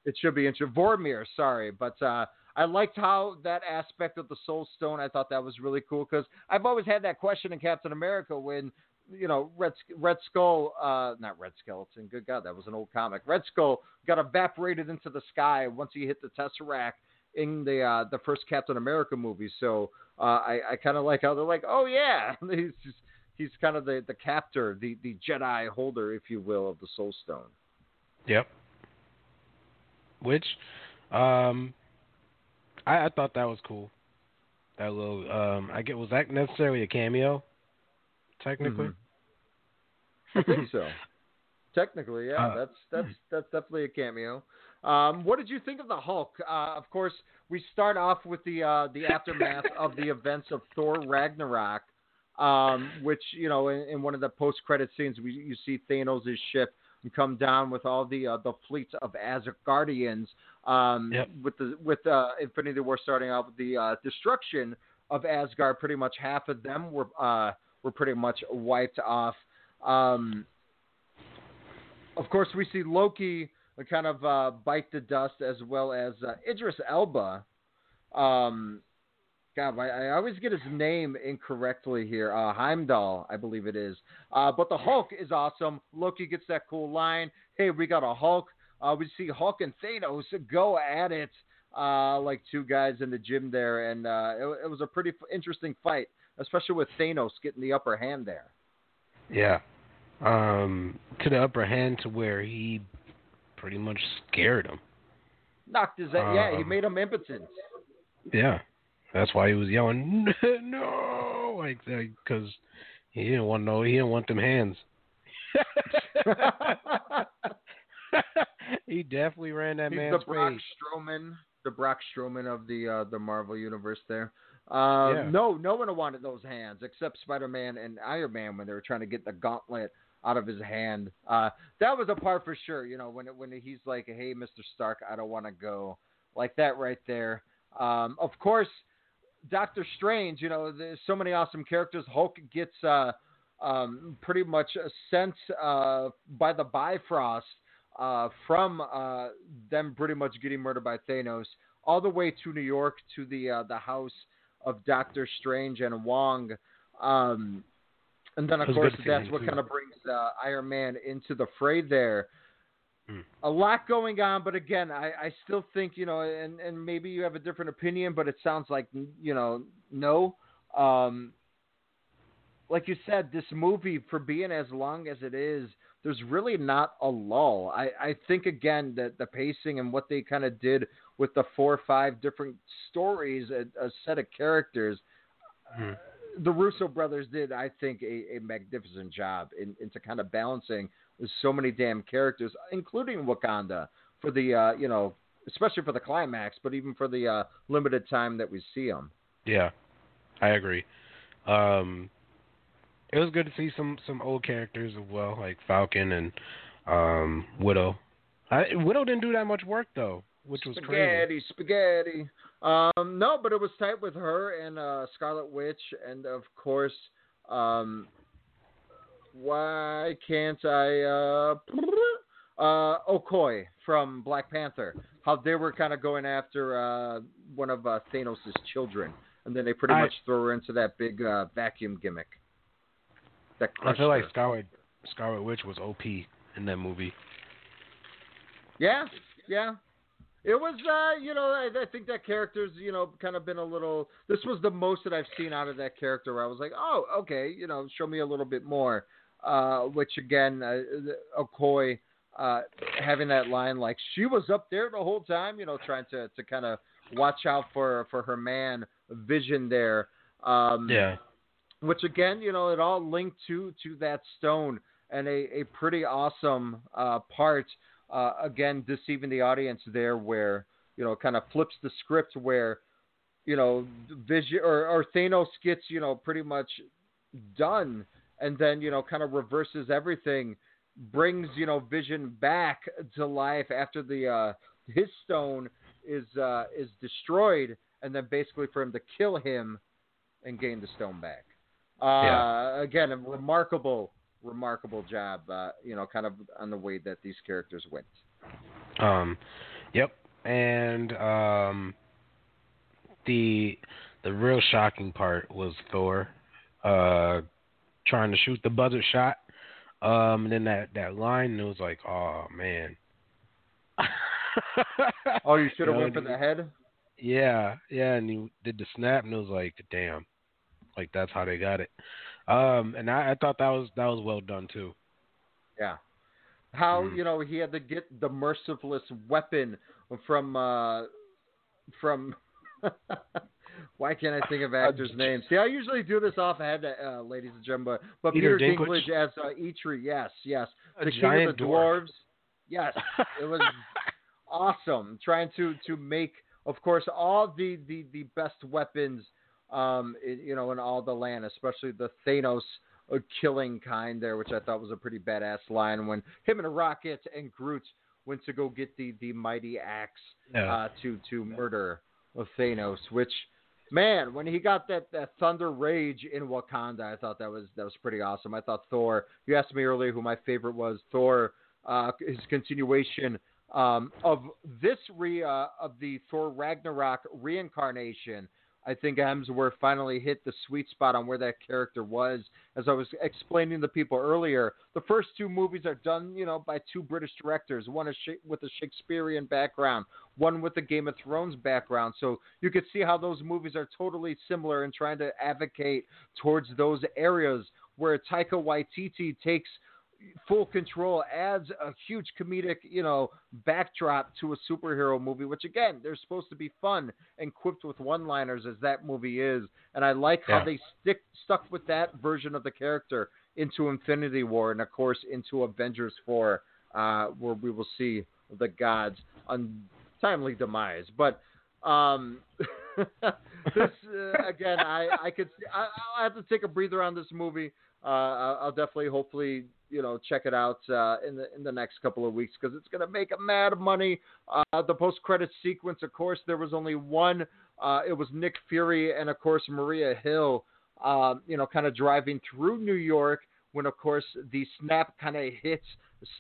it should be interesting. Vormir, sorry, but uh, I liked how that aspect of the Soul Stone. I thought that was really cool because I've always had that question in Captain America when you know Red Red Skull, uh, not Red Skeleton. Good God, that was an old comic. Red Skull got evaporated into the sky once he hit the Tesseract in the uh, the first Captain America movie. So uh, I, I kind of like how they're like, oh yeah, *laughs* he's just, he's kind of the the captor, the the Jedi holder, if you will, of the Soul Stone. Yep. Which, um, I, I thought that was cool. That little, um, I get was that necessarily a cameo? Technically. Mhm. I think so. *laughs* Technically, yeah, Uh, that's that's that's definitely a cameo. Um, what did you think of the Hulk? Uh, of course, we start off with the uh, the aftermath *laughs* of the events of Thor Ragnarok, um, which you know in, in one of the post credit scenes we you see Thanos' ship come down with all the uh, the fleets of Asgardians. Um, Yep. With the with uh, Infinity War starting out with the uh, destruction of Asgard, pretty much half of them were uh, were pretty much wiped off. Um, of course, we see Loki kind of uh, bite the dust as well as uh, Idris Elba. Um, God, I, I always get his name incorrectly here. Uh, Heimdall, I believe it is. Uh, but the Hulk is awesome. Loki gets that cool line. Hey, we got a Hulk. Uh, we see Hulk and Thanos go at it uh, like two guys in the gym there, and uh, it, it was a pretty interesting fight, especially with Thanos getting the upper hand there. Yeah. Um, to the upper hand to where he pretty much scared him. Knocked his yeah, he Um, made him impotent. Yeah, that's why he was yelling no, like because he didn't want no, he didn't want them hands. *laughs* *laughs* he definitely ran that He's man's the Brock race. Strowman, the Brock Strowman of the uh, the Marvel universe. There, um, Yeah. no, no one wanted those hands except Spider Man and Iron Man when they were trying to get the gauntlet out of his hand. Uh, that was a part for sure. You know, when when he's like, "Hey, Mister Stark, I don't want to go," like that right there. Um, of course, Doctor Strange. You know, there's so many awesome characters. Hulk gets uh, um, pretty much sent uh, by the Bifrost uh, from uh, them pretty much getting murdered by Thanos all the way to New York to the uh, the house of Doctor Strange and Wong. Um, and then of course good to see that's what too. kind of brings uh, Iron Man into the fray there. Hmm. A lot going on, but again, I, I still think you know, and, and maybe you have a different opinion, but it sounds like you know, no. Um, like you said, this movie for being as long as it is, there's really not a lull. I, I think again that the pacing and what they kind of did with the four or five different stories, a, a set of characters, Hmm. The Russo brothers did, I think, a, a magnificent job in, into kind of balancing with so many damn characters, including Wakanda for the uh, you know, especially for the climax, but even for the uh, limited time that we see them. Yeah, I agree. Um, it was good to see some some old characters as well, like Falcon and um, Widow. I, Widow didn't do that much work though, which was crazy. spaghetti, spaghetti. Um, no, but it was tight with her and uh, Scarlet Witch, and of course, um, why can't I? Uh, uh, Okoye from Black Panther. How they were kind of going after uh, one of uh, Thanos' children, and then they pretty I- much throw her into that big uh, vacuum gimmick. That I feel like her. Scarlet Scarlet Witch was OP in that movie. Yeah, yeah. It was, uh, you know, I, I think that character's, you know, kind of been a little. This was the most that I've seen out of that character. Where I was like, oh, okay, you know, show me a little bit more. Uh, which again, uh, Okoye uh, having that line like she was up there the whole time, you know, trying to to kind of watch out for for her man Vision there. Um, Yeah. which again, you know, it all linked to to that stone and a, a pretty awesome uh, part. Uh, again, deceiving the audience there, where you know, kind of flips the script where you know, Vision or, or Thanos gets you know pretty much done, and then you know, kind of reverses everything, brings you know Vision back to life after the uh, his stone is uh, is destroyed, and then basically for him to kill him and gain the stone back. Uh, Yeah. Again, a remarkable, remarkable job. Uh, you know, kind of on the way that these characters went. Um, yep. And um, the the real shocking part was Thor uh, trying to shoot the buzzer shot. Um, and then that that line, it was like, oh man. *laughs* Oh, you should have You know, went for the head. Yeah, yeah, and he did the snap, and it was like, damn, like that's how they got it. Um, and I, I thought that was that was well done too. Yeah. How Mm. you know he had to get the merciless weapon from uh, from. *laughs* Why can't I think of *laughs* actors' names? See, I usually do this offhand, uh, ladies and gentlemen. But Peter Peter Dinklage? Dinklage as uh, Eitri, yes, yes, the king giant of the dwarf. dwarves, yes, it was *laughs* awesome. Trying to to make, of course, all the the the best weapons, um, in, you know, in all the land, especially the Thanos uh, killing kind there, which I thought was a pretty badass line when him and Rocket and Groot went to go get the the mighty axe Yeah. uh, to to murder Thanos, which. Man, when he got that, that thunder rage in Wakanda, I thought that was that was pretty awesome. I thought Thor. You asked me earlier who my favorite was. Thor, uh, his continuation um, of this re uh, of the Thor Ragnarok reincarnation. I think Hemsworth finally hit the sweet spot on where that character was. As I was explaining to people earlier, the first two movies are done, you know, by two British directors. One with a Shakespearean background, one with a Game of Thrones background. So you could see how those movies are totally similar in trying to advocate towards those areas where Taika Waititi takes full control adds a huge comedic, you know, backdrop to a superhero movie, which again, they're supposed to be fun and quipped with one-liners as that movie is. And I like how they stick stuck with that version of the character into Infinity War and of course into Avengers 4, uh, where we will see the gods untimely demise. But um, *laughs* this uh, again, I I could I, I'll have to take a breather on this movie. Uh, I'll definitely, hopefully, you know, check it out uh, in the in the next couple of weeks because it's gonna make a mad money. Uh, the post credit sequence, of course, there was only one. Uh, it was Nick Fury and of course Maria Hill. Um, you know, kind of driving through New York when, of course, the snap kind of hits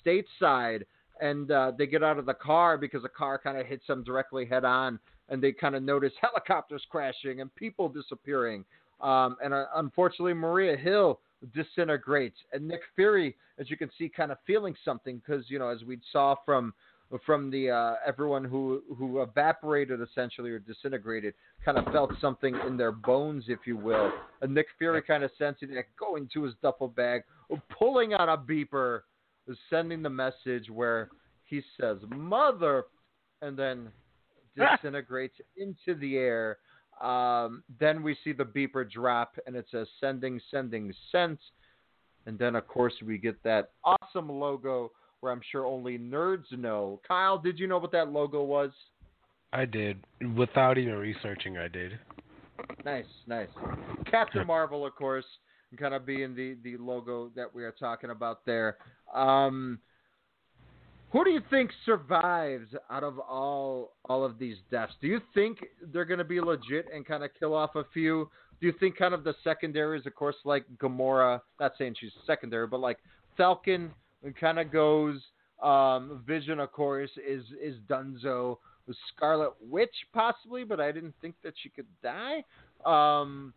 stateside and uh, they get out of the car because a car kind of hits them directly head on, and they kind of notice *laughs* helicopters crashing and people disappearing. Um, and uh, unfortunately, Maria Hill disintegrates, and Nick Fury, as you can see, kind of feeling something because you know, as we saw from from the uh, everyone who who evaporated essentially or disintegrated, kind of felt something in their bones, if you will. And Nick Fury kind of sensing that going to his duffel bag, pulling out a beeper sending the message where he says "mother," and then *laughs* disintegrates into the air. Um, then we see the beeper drop, and it says "sending, sending, sent." And then, of course, we get that awesome logo where I'm sure only nerds know. Kyle, did you know what that logo was? I did without even researching. I did. Nice, nice. Captain Marvel, of course, kind of being the the logo that we are talking about there. Um, who do you think survives out of all all of these deaths? Do you think they're going to be legit and kind of kill off a few? Do you think kind of the secondaries, of course, like Gamora? Not saying she's secondary, but like Falcon kind of goes. Um, Vision, of course, is is Dunzo. Scarlet Witch, possibly, but I didn't think that she could die. Um,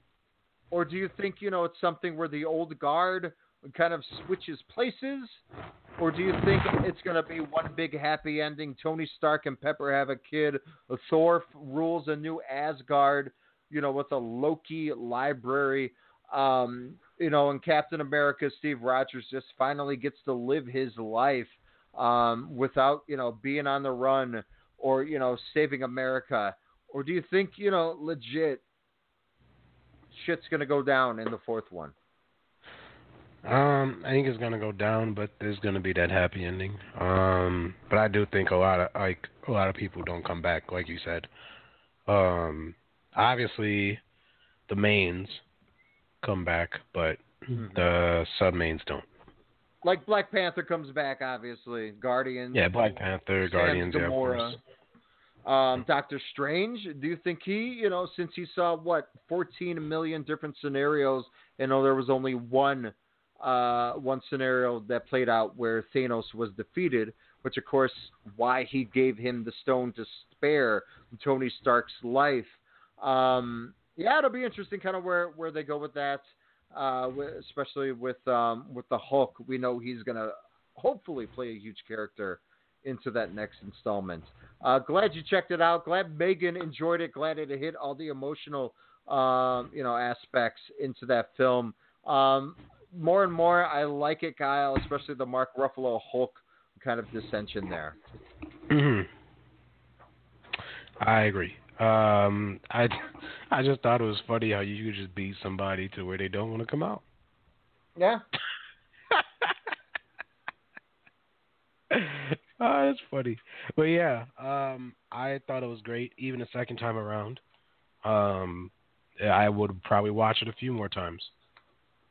or do you think you know it's something where the old guard kind of switches places, or do you think it's going to be one big happy ending? Tony Stark and Pepper have a kid. Thor rules a new Asgard, you know, with a Loki library. Um, you know, and Captain America, Steve Rogers, just finally gets to live his life um, without you know being on the run or you know saving America. Or do you think you know legit shit's going to go down in the fourth one? Um, I think it's gonna go down, but there's gonna be that happy ending. Um, but I do think a lot of like a lot of people don't come back, like you said. Um, obviously, the mains come back, but the sub mains don't. Like Black Panther comes back, obviously. Guardians. Yeah, Black Panther, Sam Guardians, yeah, of Gamora. course. Um, Doctor Strange. Do you think he, you know, since he saw what 14 million different scenarios, you know, there was only one, uh, one scenario that played out where Thanos was defeated, which of course why he gave him the stone to spare Tony Stark's life. Um, yeah, it'll be interesting, kind of where where they go with that, uh, especially with um, with the Hulk. We know he's gonna hopefully play a huge character into that next installment. Uh, glad you checked it out. Glad Megan enjoyed it. Glad it hit all the emotional, um, you know, aspects into that film. Um, more and more, I like it, Kyle, especially the Mark Ruffalo Hulk kind of dissension there. Mhm. I agree. Um, I I just thought it was funny how you could just beat somebody to where they don't want to come out. Yeah. oh, *laughs* that's funny. But yeah, um, I thought it was great, even the second time around. Um, I would probably watch it a few more times.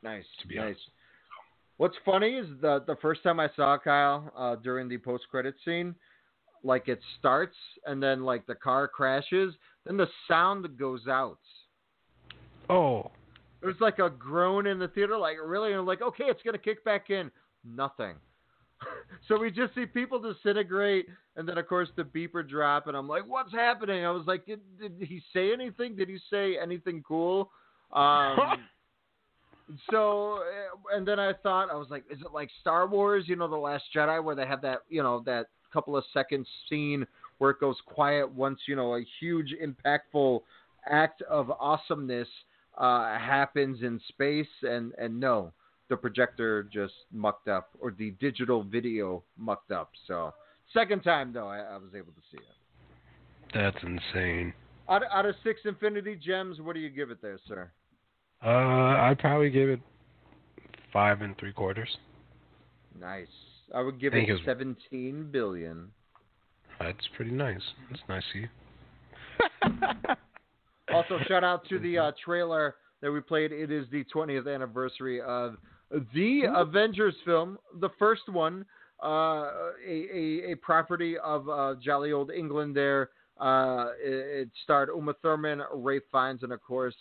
Nice. To be nice. honest. What's funny is the the first time I saw Kyle uh, during the post credit scene, like it starts and then like the car crashes, then the sound goes out. Oh. There's like a groan in the theater, like really, and like, okay, it's gonna kick back in. Nothing. *laughs* so we just see people disintegrate, and then of course the beeper drop, and I'm like, what's happening? I was like, did, did he say anything? Did he say anything cool? *laughs* Um, so, uh, and then I thought, I was like, is it like Star Wars? You know, the Last Jedi, where they have that, you know, that couple of seconds scene where it goes quiet once you know a huge impactful act of awesomeness uh, happens in space, and and no, the projector just mucked up or the digital video mucked up. So second time though, I, I was able to see it. That's insane. Out, out of six Infinity Gems, what do you give it there, sir? Uh, I'd probably give it five and three quarters. Nice. I would give Think it it 17 billion. That's pretty nice. That's nice of you. *laughs* Also, shout out to the uh, trailer that we played. It is the 20th anniversary of the Avengers film, the first one, uh, a, a, a property of uh, jolly old England there. Uh, it, it starred Uma Thurman, Ralph Fiennes, and of course,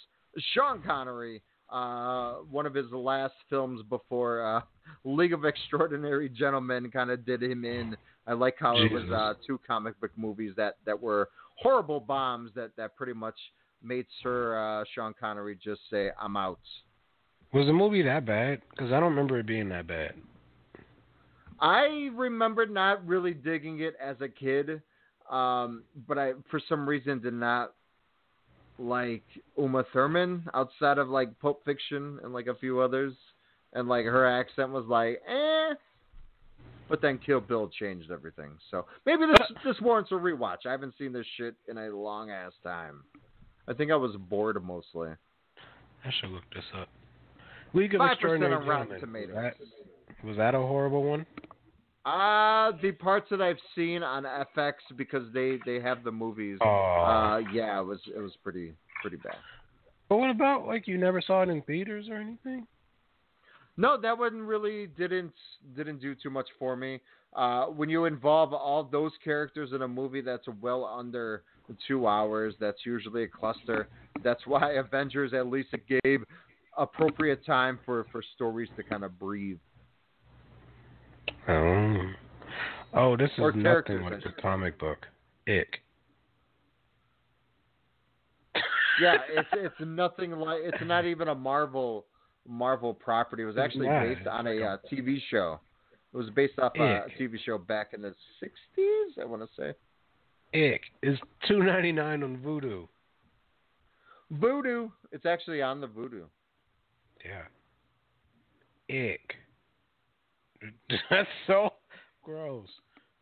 Sean Connery. Uh, one of his last films before uh, League of Extraordinary Gentlemen kind of did him in. I like how it was uh, two comic book movies that, that were horrible bombs that, that pretty much made Sir uh, Sean Connery just say, "I'm out." Was the movie that bad? Because I don't remember it being that bad. I remember not really digging it as a kid, um, but I for some reason did not like Uma Thurman outside of like Pulp Fiction and like a few others, and like her accent was like, eh. But then Kill Bill changed everything, so maybe this *laughs* this warrants a rewatch. I haven't seen this shit in a long ass time. I think I was bored mostly. I should look this up. League of Extraordinary percent on Rotten Gentlemen. Tomatoes. Was that, was that a horrible one? Uh the parts that I've seen on FX because they they have the movies. Aw. Uh yeah, it was it was pretty pretty bad. But what about like you never saw it in theaters or anything? No, that one really didn't didn't do too much for me. Uh, when you involve all those characters in a movie that's well under two hours, that's usually a cluster. That's why *laughs* Avengers at least it gave appropriate time for for stories to kind of breathe. Oh. Oh, this is nothing I the comic book. Ick. Yeah, *laughs* it's it's nothing like it's not even a Marvel Marvel property. It was actually not. based on a uh, TV show. It was based off a TV show back in the '60s. I want to say. Ick is two ninety nine on Vudu. Vudu. It's actually on the Vudu. Yeah. Ick. *laughs* That's so gross.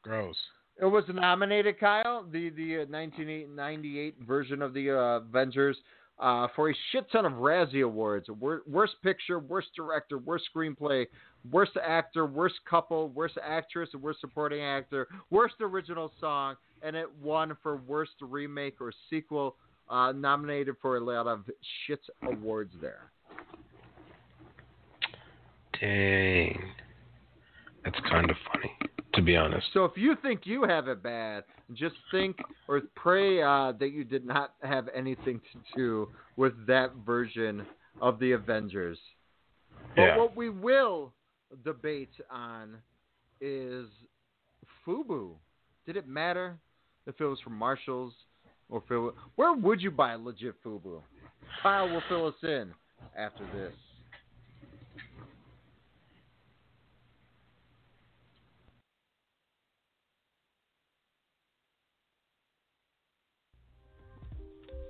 Gross. It was nominated, Kyle, the the uh, 1998 version of the uh, Avengers, uh, for a shit ton of Razzie Awards: Wor- worst picture, worst director, worst screenplay, worst actor, worst couple, worst actress, worst supporting actor, worst original song, and it won for worst remake or sequel. Uh, nominated for a lot of shit awards there. Dang. That's kind of funny, to be honest. So if you think you have it bad, just think or pray uh, that you did not have anything to do with that version of the Avengers. But Yeah. what we will debate on is FUBU. Did it matter if it was from Marshalls or it where would you buy legit FUBU? Kyle will fill us in after this.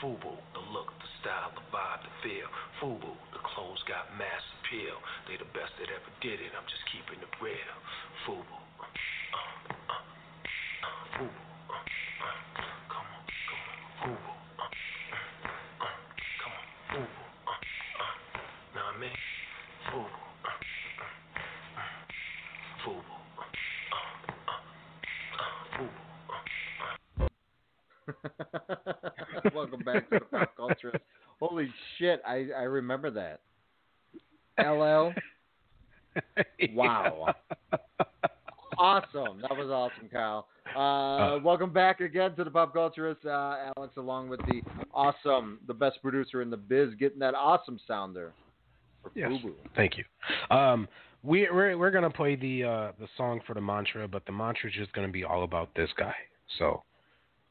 Fubu, the look, the style, the vibe, the feel. Fubu, the clothes got mass appeal. They the best that ever did it. I'm just keeping it real. Fubu. Uh, uh, uh, uh, Fubu. Uh, uh, come on, come on. Fubu. Uh, uh, uh, come on. Fubu. Uh, uh, I? Fubu. Uh, uh, uh. Uh, uh, uh, Fubu. *laughs* Welcome back to the pop culture. Holy shit, I I remember that. LL. *laughs* Wow. awesome. That was awesome, Kyle. Uh, welcome back again to the Pop Culturist, uh, Alex, along with the awesome, the best producer in the biz, getting that awesome sound there. For Yes. Fubu. Thank you. Um, we, we're we're gonna play the uh, the song for the mantra, but the mantra is just gonna be all about this guy. So.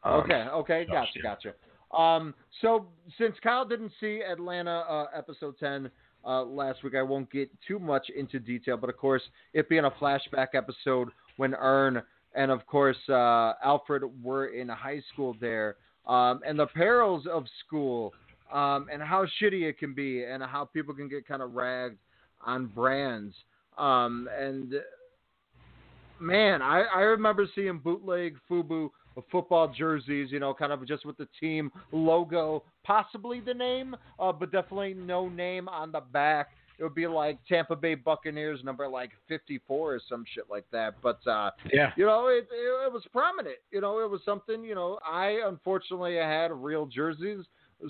um, okay, okay, gotcha, gotcha. Um, so since Kyle didn't see Atlanta uh, episode ten uh, last week, I won't get too much into detail. But of course, it being a flashback episode when Earn and of course uh, Alfred were in high school there, um, and the perils of school, um, and how shitty it can be, and how people can get kind of ragged on brands. Um, and man, I, I remember seeing bootleg Fubu football jerseys, you know, kind of just with the team logo, possibly the name, uh, but definitely no name on the back. It would be like Tampa Bay Buccaneers number like 54 or some shit like that. But, uh, Yeah. you know, it, it, it was prominent. You know, it was something, you know, I unfortunately had real jerseys.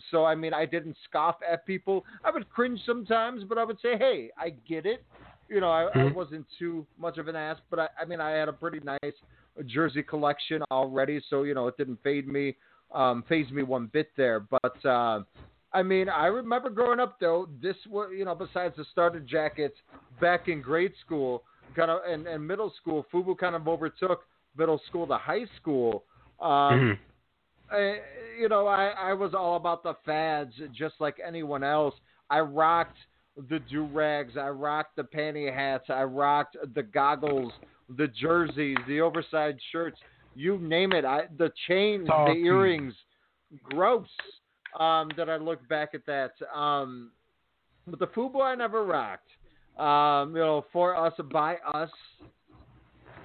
So, I mean, I didn't scoff at people. I would cringe sometimes, but I would say, hey, I get it. You know, I, I Mhm. wasn't too much of an ass, but I, I mean, I had a pretty nice jersey collection already, so you know it didn't fade me, um, phase me one bit there. But uh, I mean, I remember growing up though. This was you know besides the starter jackets back in grade school, kind of and, and middle school, Fubu kind of overtook middle school to high school. Um, I, you know, I, I was all about the fads, just like anyone else. I rocked the do rags, I rocked the panty hats, I rocked the goggles, the jerseys, the oversized shirts, you name it. I the chains, Talk the earrings, gross. Um, that I look back at that. Um, but the Fubu I never rocked. Um, you know, for us, by us,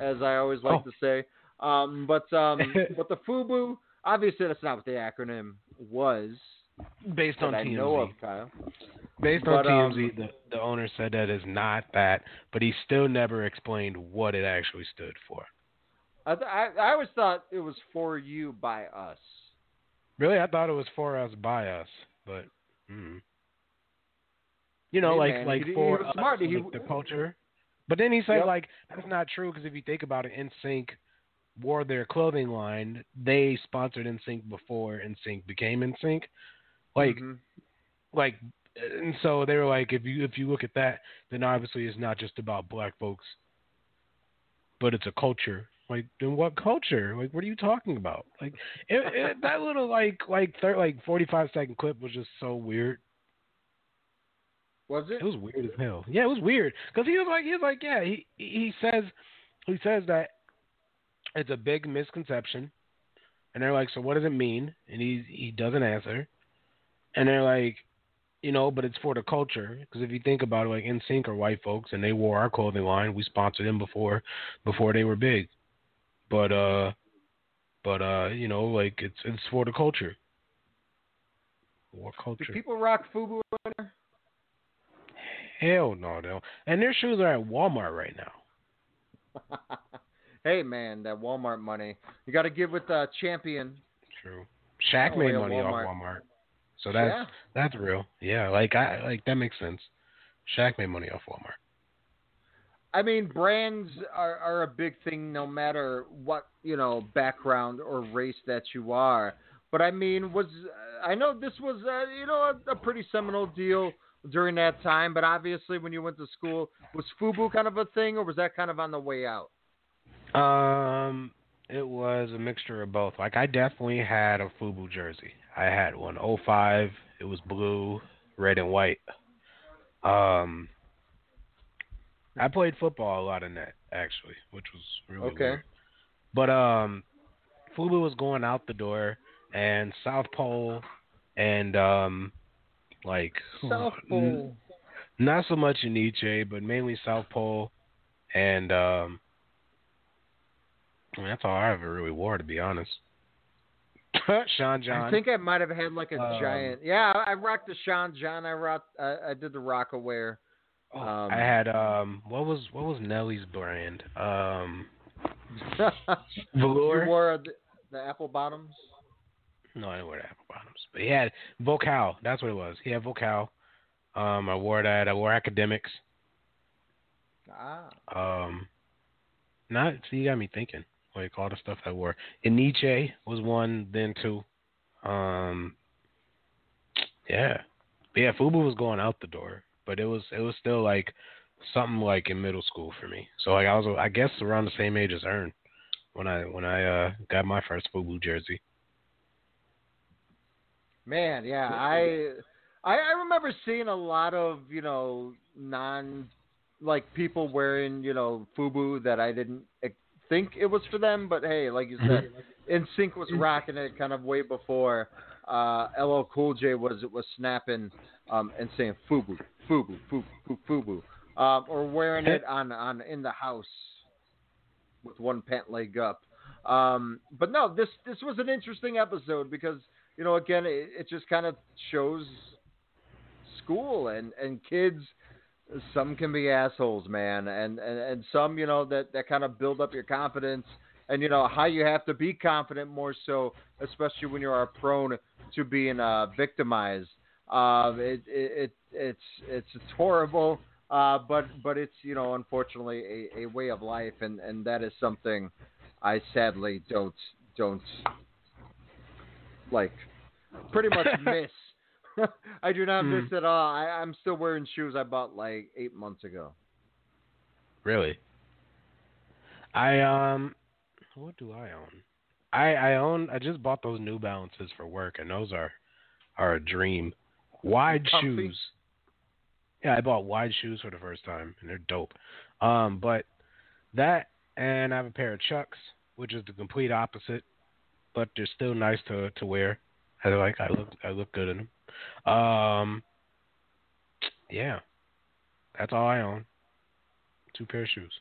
as I always like Oh. to say. Um, but um, *laughs* but the FUBU, obviously that's not what the acronym was. Based on I TMZ. know of, Kyle. Based on But, um, the, the owner said that is not that, but he still never explained what it actually stood for. I, th- I I always thought it was for you by us. Really, I thought it was for us by us, but mm. you know, Hey, like man, like he- he for was us, smart. He- the culture. But then he said Yep. like that's not true because if you think about it, NSYNC wore their clothing line. They sponsored NSYNC before NSYNC became NSYNC. Like, Mhm. like, and so they were like, if you if you look at that, then obviously it's not just about black folks, but it's a culture. Like, then what culture? Like, what are you talking about? Like, it, it, *laughs* that little like like thir- like forty five second clip was just so weird. Was it? It was weird as hell. Yeah, it was weird because he was like, he was like, yeah, he he says he says that it's a big misconception, and they're like, so what does it mean? And he he doesn't answer, and they're like, you know, but it's for the culture because if you think about it, like NSYNC are white folks and they wore our clothing line. We sponsored them before before they were big, but uh, but uh, you know, like it's it's for the culture. What Do people rock FUBU? Hell no, no. And their shoes are at Walmart right now. *laughs* hey man, that Walmart money. You got to give with uh, Champion. True. Shaq made money Walmart. off Walmart. So that's Yeah. that's real. Yeah, like I like that makes sense. Shaq made money off Walmart. I mean, brands are, are a big thing no matter what, you know, background or race that you are. But I mean, was I know this was, uh, you know, a, a pretty seminal deal during that time. But obviously, when you went to school, was FUBU kind of a thing, or was that kind of on the way out? Um, it was a mixture of both. Like I definitely had a FUBU jersey. I had one. 05. It was blue, red, and white. Um, I played football a lot in that actually, which was really Okay. weird. But um, FUBU was going out the door, and South Pole, and um, like South Pole. not so much in Enyce, but mainly South Pole, and um, I mean, that's all I ever really wore, to be honest. *laughs* Sean John. I think I might have had like a Um, giant. Yeah, I I rocked the Sean John. I rocked. I, I did the Rocawear. Um, Oh, I had um, what was what was Nelly's brand? Um, *laughs* Velour. You wore the, the apple bottoms. No, I didn't wear the apple bottoms, but he had Vokal. That's what it was. He had Vokal. Um, I wore that. I wore Akademiks. Ah. Um, not see, you got me thinking. Like all the stuff that were. And Enyce was one then too. Um, yeah, but yeah. Fubu was going out the door, but it was it was still like something like in middle school for me. So like I was I guess around the same age as Earn when I when I uh got my first Fubu jersey. Man, yeah, I, I I remember seeing a lot of you know non like people wearing you know FUBU that I didn't think it was for them, but hey, like you said, NSYNC was rocking it kind of way before uh, LL Cool J was was snapping um, and saying FUBU, FUBU, FUBU, FUBU, FUBU, um, or wearing it on on in the house with one pant leg up. Um, but no, this this was an interesting episode because you know again it, it just kind of shows school and and kids. Some can be assholes, man, and and, and some you know that that kind of build up your confidence and you know how you have to be confident more so, especially when you are prone to being uh, victimized. Uh, it, it, it it's it's it's horrible, uh, but but it's you know unfortunately a, a way of life, and, and that is something I sadly don't don't like pretty much *laughs* miss. *laughs* I do not Hmm. miss at all. I, I'm still wearing shoes I bought like eight months ago. Really? I um, what do I own? I I own. I just bought those New Balances for work, and those are are a dream. Wide Comfy? shoes. Yeah, I bought wide shoes for the first time, and they're dope. Um, but that, and I have a pair of Chucks, which is the complete opposite, but they're still nice to to wear. I like. I look. I look good in them. Um, yeah, that's all I own. Two pair of shoes.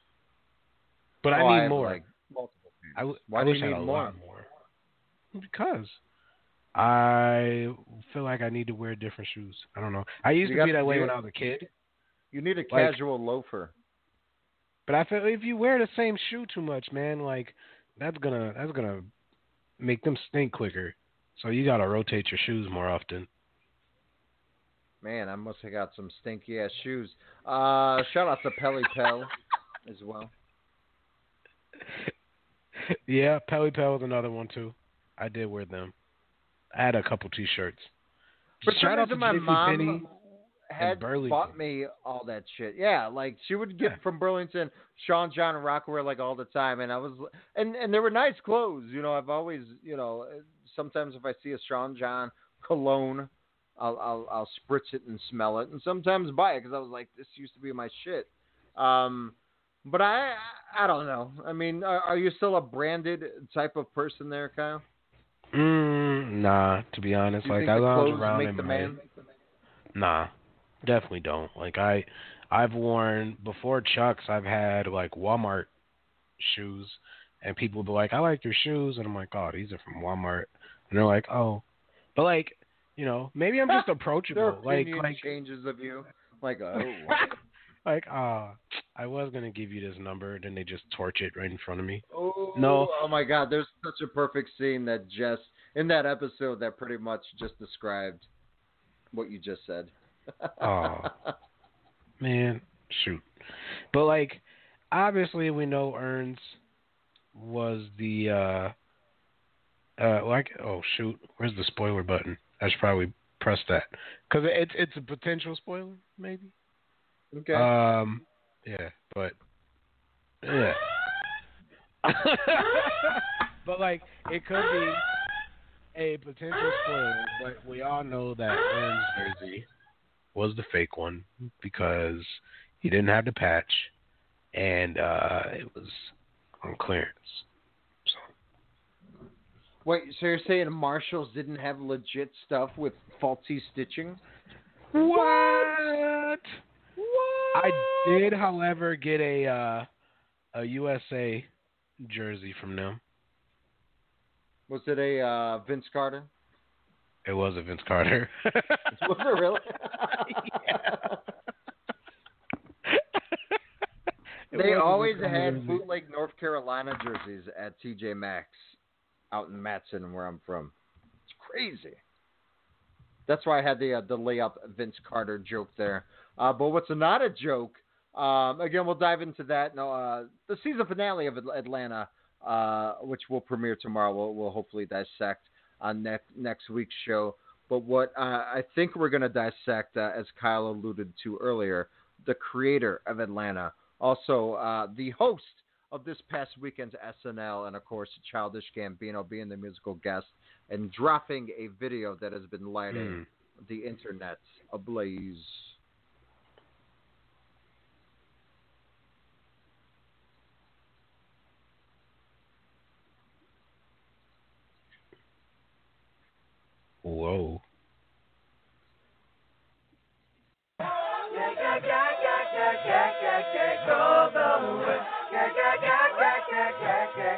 But Oh, I need have, more. like, multiple I, w- Why I do wish you I need had a more? lot more. Because I feel like I need to wear different shoes. I don't know. I used You to be that way when. I was a kid, You need a Like- casual loafer. but I feel if you wear the same shoe too much, man, like that's gonna that's gonna make them stink quicker. So you gotta rotate your shoes more often. Man, I must have got some stinky ass shoes. Uh, shout out to Pelly Pell as well. yeah, Pelly Pell was another one too. I did wear them. I had a couple T-shirts. But Shout out to my mom Penney had Burlington. bought me all that shit. Yeah, like she would get from Burlington Sean John and Rocawear like all the time, and I was and and they were nice clothes. You know, I've always you know sometimes if I see a Sean John cologne, I'll I'll, I'll spritz it and smell it, and sometimes buy it because I was like, this used to be my shit. Um, but I I don't know. I mean, are, are you still a branded type of person there, Kyle? Mm, nah, to be honest, like I lounge around make in the my man? Nah, definitely don't. Like I, I've worn before Chucks. I've had like Walmart shoes, and people be like, "I like your shoes," and I'm like, "Oh, these are from Walmart," and they're like, "Oh," but like, you know, maybe I'm just *laughs* approachable. Like, like, changes of you. Like, *laughs* oh, like, ah, I was gonna give you this number, then they just torch it right in front of me. oh, No. Oh my God, there's such a perfect scene that just in that episode that pretty much just described what you just said. Oh. *laughs* Man, shoot. But like obviously we know Earn's was the uh uh like oh shoot, where's the spoiler button? I should probably press that cuz it's it's a potential spoiler maybe. Okay. Um yeah, but yeah. *laughs* but like it could be a potential spoiler, but we all know that Earn's jersey was the fake one because he didn't have the patch and uh it was on clearance. Wait, so you're saying Marshalls didn't have legit stuff with faulty stitching? What? What? I did, however, get a uh a USA jersey from them. Was it a uh, Vince Carter? It was a Vince Carter. *laughs* Was it really? *laughs* *laughs* They always had bootleg North Carolina jerseys at TJ Maxx out in Matson, where I'm from. It's crazy. That's why I had the uh, the layup Vince Carter joke there. Uh, but what's not a joke? Um, again, we'll dive into that. No, uh, the season finale of Atlanta, uh, which will premiere tomorrow, we'll, we'll hopefully dissect on next next week's show. But what uh, I think we're going to dissect, uh, as Kyle alluded to earlier, the creator of Atlanta, also the host of this past weekend's SNL, and of course, Childish Gambino being the musical guest and dropping a video that has been lighting hmm. the internet ablaze. Whoa.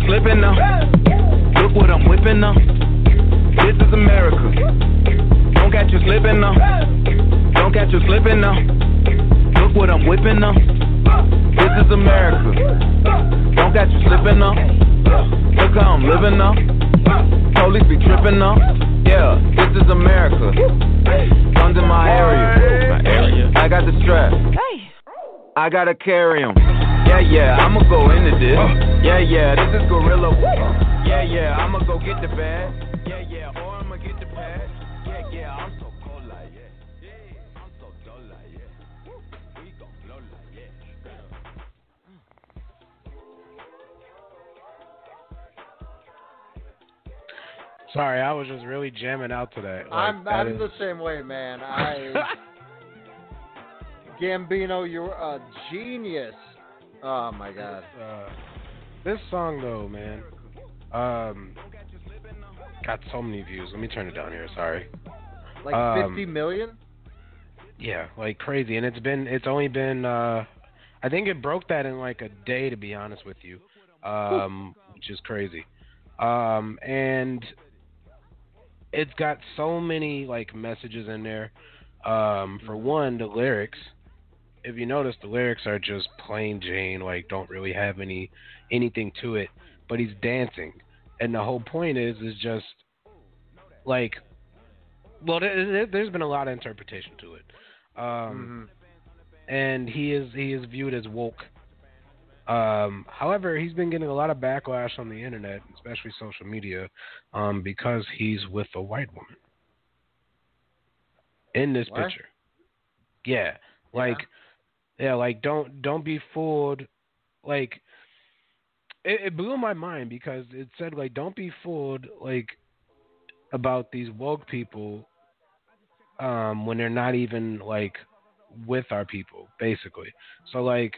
Don't catch you slipping now. Look what I'm whipping now. This is America. Don't catch you slipping now. Don't catch you slipping now. Look what I'm whipping now. This is America. Don't catch you slipping now. Look how I'm living now. Police be tripping now. Yeah, this is America. Guns in my area. My area. I got the strap. I gotta carry 'em. Yeah, yeah, I'ma go into this. Yeah, yeah, this is Gorilla. Yeah, yeah, I'ma go get the bag. Yeah, yeah, or I'ma get the pad. Yeah, yeah, I'm so cold like yeah. Yeah, I'm so dull like yeah. We gon' blow like yeah. Sorry, I was just really jamming out today. Like, I'm that I'm is- the same way, man. I *laughs* Gambino, you're a genius. Oh my god. Uh, this song though, man. Um, got so many views. Let me turn it down here. Sorry. Like Um, 50 million? Yeah, like crazy, and it's been it's only been uh I think it broke that in like a day to be honest with you, um, which is crazy, um, and it's got so many like messages in there. Um, for one, the lyrics. If you notice, the lyrics are just plain Jane, like don't really have any anything to it. But he's dancing, and the whole point is is just like well, there, there's been a lot of interpretation to it, um, and he is he is viewed as woke. Um, however, he's been getting a lot of backlash on the internet, especially social media, um, because he's with a white woman in this What? picture. Yeah, like, yeah, like don't don't be fooled. Like, it, it blew my mind because it said like don't be fooled like about these woke people um when they're not even like with our people basically so like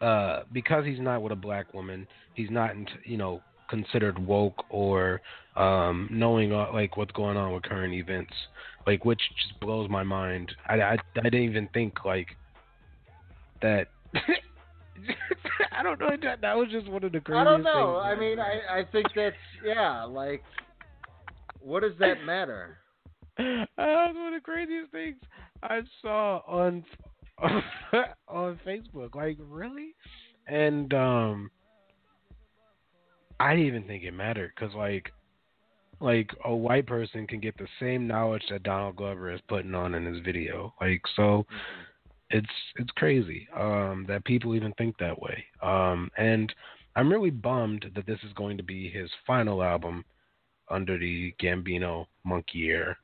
uh because he's not with a black woman he's not in, you know considered woke or um knowing uh, like what's going on with current events like which just blows my mind i i, I didn't even think like that *laughs* I don't know. That, that was just one of the craziest I don't know. things. I mean, I, I think that's, yeah, like, what does that matter? *laughs* that was one of the craziest things I saw on *laughs* on Facebook. Like, really? And um, I didn't even think it mattered because, like, like a white person can get the same knowledge that Donald Glover is putting on in his video. Like, so it's it's crazy um, that people even think that way. Um, and I'm really bummed that this is going to be his final album under the Gambino Monkey Air.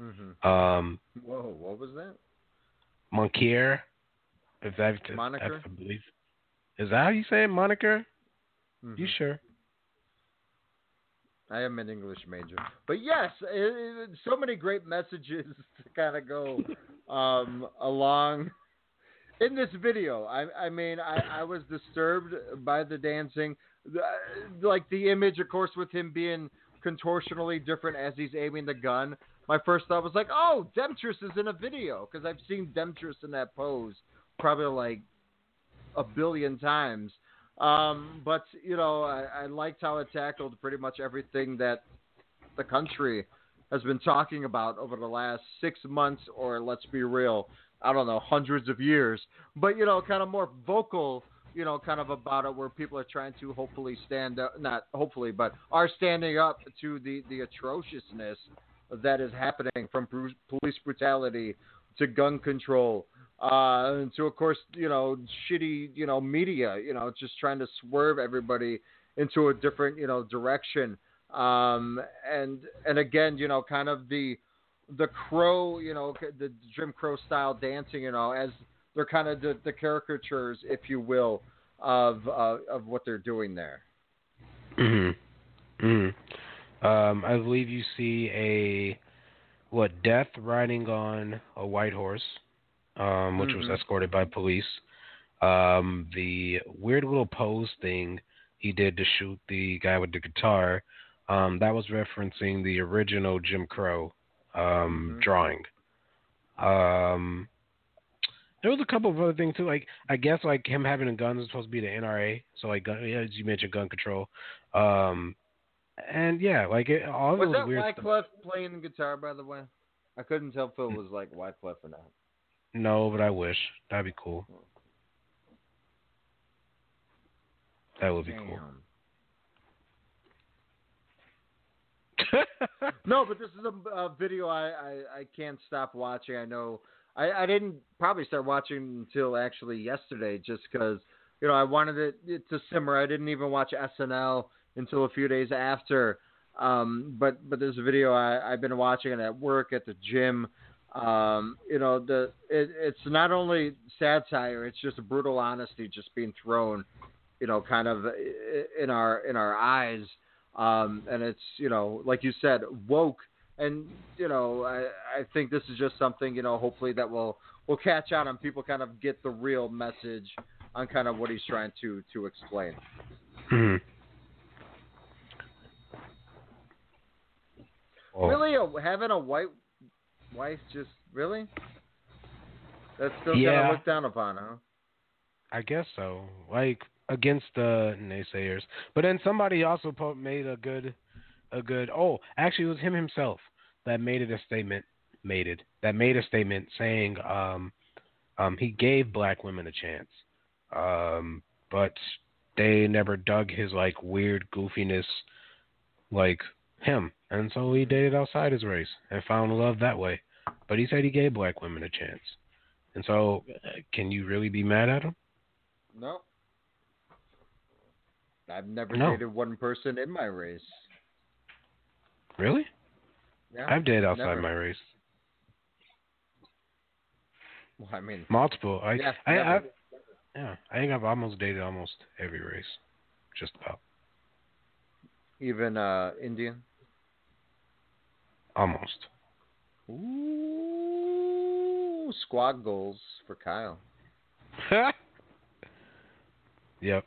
Mm-hmm. Um, Whoa, what was that? Monkey Air, if that if Moniker? I believe. Is that how you say it, moniker? Mm-hmm. You sure? I am an English major, but yes, it, it, so many great messages *laughs* to kind of go um, along in this video. I, I mean, I, I was disturbed by the dancing, like the image, of course, with him being contortionally different as he's aiming the gun. My first thought was like, oh, Demetrius is in a video because I've seen Demetrius in that pose probably like a billion times. Um, but you know, I, I liked how it tackled pretty much everything that the country has been talking about over the last six months, or let's be real, I don't know, hundreds of years. But you know, kind of more vocal, you know, kind of about it, where people are trying to hopefully stand up, not hopefully, but are standing up to the the atrociousness that is happening from police brutality to gun control uh, and to of course you know shitty you know media you know just trying to swerve everybody into a different you know direction um, and and again you know kind of the the crow you know the Jim Crow style dancing you know as they're kind of the, the caricatures if you will of uh, of what they're doing there. Mm-hmm. Mm-hmm. Um, I believe you see a what death riding on a white horse, um, which was Mhm. escorted by police. Um, the weird little pose thing he did to shoot the guy with the guitar, um, that was referencing the original Jim Crow um, drawing. Um, there was a couple of other things too. Like I guess like him having a gun is supposed to be the NRA, so like gun, yeah, as you mentioned, gun control. Um, and yeah, like it, all Was those that weird stuff. Wyclef playing the guitar by the way? I couldn't tell if it was like Wyclef or not. No, but I wish that'd be cool. That would be cool. *laughs* no, but this is a, a video I, I, I can't stop watching. I know I, I didn't probably start watching until actually yesterday, just because you know I wanted it, it to simmer. I didn't even watch SNL until a few days after. Um, but but there's a video I, I've been watching it at work, at the gym. Um, you know, the it, it's not only satire; it's just brutal honesty just being thrown, you know, kind of in our in our eyes. Um, and it's you know, like you said, woke. And you know, I, I think this is just something you know. Hopefully, that will will catch on and people kind of get the real message on kind of what he's trying to to explain. Mm-hmm. Really, oh. a, having a white wife just really? That's still Yeah. kind of looked down upon, huh? I guess so. Like against the naysayers. But then somebody also made a good, a good. Oh, actually, it was him himself that made it a statement. Made it that made a statement saying, um, um, he gave black women a chance, um, but they never dug his like weird goofiness, like him, and so he dated outside his race and found love that way. But he said he gave black women a chance, and so can you really be mad at him? No. I've never No. dated one person in my race. Really? Yeah, I've dated outside never. my race. Well, I mean, Multiple. I, Yeah, I. I, yeah. I think I've almost dated almost every race, just about. even uh Indian. Almost. Ooh, squad goals for Kyle. *laughs* Yep.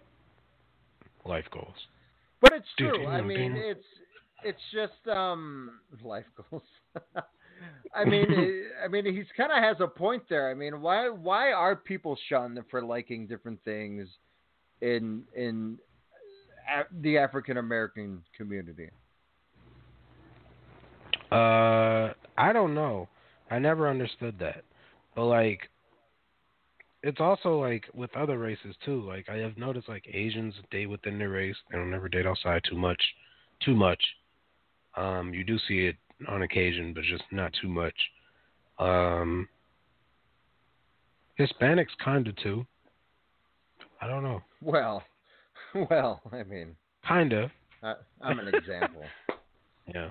Life goals. But it's true. I mean, it's it's just um *laughs* life goals. *laughs* I mean, it, I mean, he's kind of has a point there. I mean, why why are people shunned for liking different things in in a- the African American community? Uh, I don't know. I never understood that. But like, it's also like with other races too. Like I have noticed, like Asians date within their race. They don't ever date outside too much. Too much. Um, you do see it on occasion, but just not too much. Um, Hispanics kind of too. I don't know. Well, *laughs* well, I mean, Kind of. I, I'm an example. *laughs* Yeah.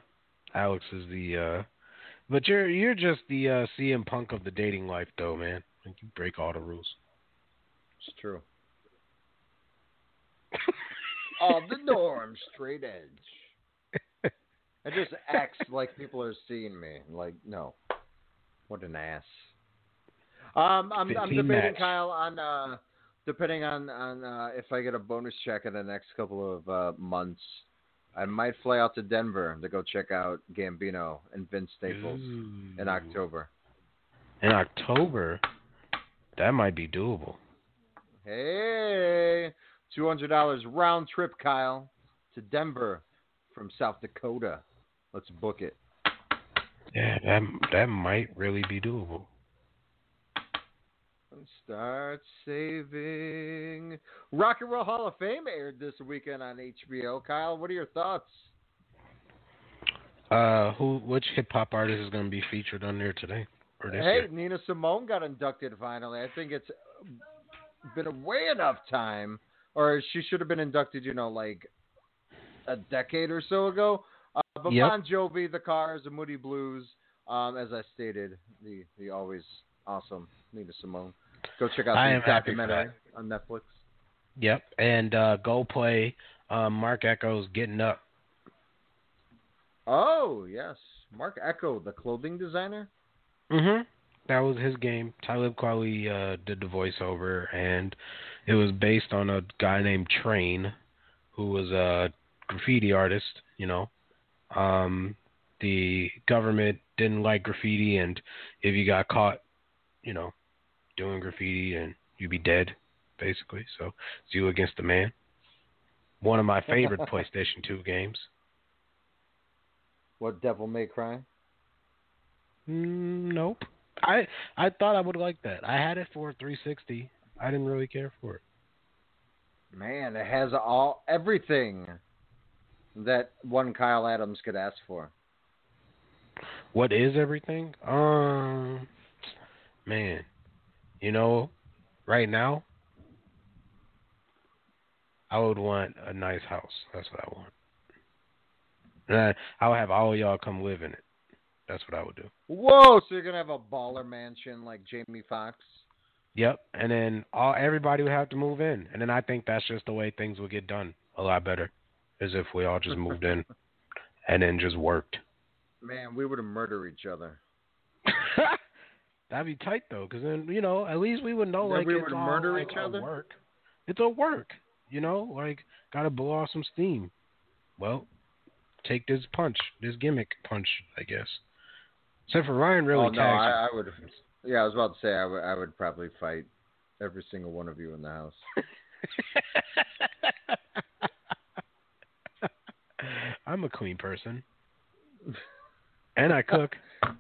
Alex is the uh but you're you're just the uh CM Punk of the dating life though, man. Like you break all the rules. It's true. *laughs* Of the norm, straight edge. It just acts like people are seeing me. Like, no. What an ass. Um, I'm, I'm 15 debating match. Kyle on uh, depending on on uh, if I get a bonus check in the next couple of uh, months. I might fly out to Denver to go check out Gambino and Vince Staples in October. In October, that might be doable. Hey, two hundred dollars round trip, Kyle, to Denver from South Dakota. Let's book it. Yeah, that that might really be doable. Start saving. Rock and Roll Hall of Fame aired this weekend on HBO. Kyle, what are your thoughts? Uh who which hip hop artist is gonna be featured on there today? Or this Hey, year? Nina Simone got inducted finally. I think it's been a way enough time, or she should have been inducted, you know, like a decade or so ago. Uh, but Yep. Bon Jovi, The Cars, The Moody Blues, um, as I stated, the the always awesome Nina Simone. Go check out the am happy for documentary on Netflix. Yep. And uh go play um Marc Ecko's Getting Up. Oh yes, Mark Echo, the clothing designer. Mhm. That was his game. Talib Kweli uh, did the voiceover, and it was based on a guy named Trane, who was a graffiti artist. You know, um, the government didn't like graffiti, and if you got caught, you know, doing graffiti, and you'd be dead, basically. So it's you against the man. One of my favorite *laughs* PlayStation 2 games. What Devil May Cry? Mm, nope. I I thought I would like that. I had it for 360. I didn't really care for it. Man, it has all everything that one Kyle Adams could ask for. What is everything? Um, man, you know, right now, I would want a nice house. That's what I want. And I, I would have all y'all come live in it. That's what I would do. Whoa! So you're gonna have a baller mansion like Jamie Foxx? Yep. And then all everybody would have to move in, and then I think that's just the way things would get done a lot better, is if we all just moved in, *laughs* and then just worked. Man, we would murder each other. *laughs* That'd be tight though, because then you know at least we would know Then like we would all, murder like, each other? Work. It's a work, you know. Like gotta blow off some steam. Well, take this punch, this gimmick punch, I guess. Except for Ryan really oh, no. I, I would. Yeah, I was about to say I would. I would probably fight every single one of you in the house. *laughs* I'm a clean person, and I cook. *laughs*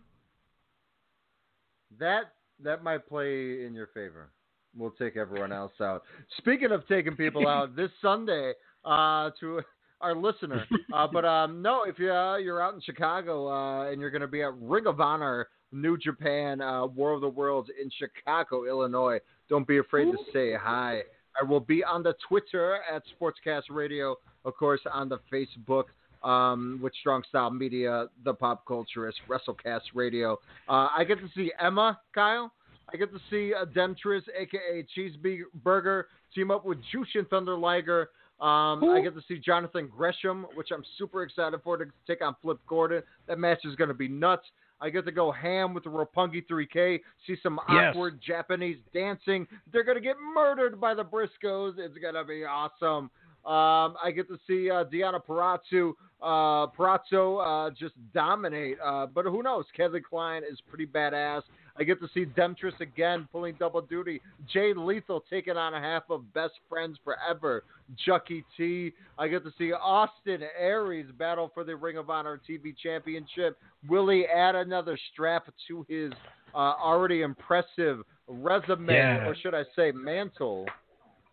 That that might play in your favor. We'll take everyone else out. Speaking of taking people *laughs* out, this Sunday uh, to our listener. Uh, but um, no, if you, uh, you're out in Chicago uh, and you're going to be at Ring of Honor New Japan uh, War of the Worlds in Chicago, Illinois, don't be afraid to say hi. I will be on the Twitter at Sportscast Radio, of course, on the Facebook um, with Strong Style Media, the Pop Culturist, WrestleCast Radio. Uh, I get to see Emma, Kyle. I get to see uh, Demetris, aka Cheeseburger, team up with Jushin Thunder Liger. Um, I get to see Jonathan Gresham, which I'm super excited for to take on Flip Gordon. That match is going to be nuts. I get to go ham with the Roppongi 3K, see some Yes. awkward Japanese dancing. They're going to get murdered by the Briscoes. It's going to be awesome. Um, I get to see uh, Deonna Purrazzo, uh, Purrazzo uh, just dominate. Uh, but who knows? Kevin Klein is pretty badass. I get to see Demetris again pulling double duty. Jay Lethal taking on a half of Best Friends Forever. Chuckie T. I get to see Austin Aries battle for the Ring of Honor TV Championship. Will he add another strap to his uh, already impressive resume, Yeah. or should I say mantle?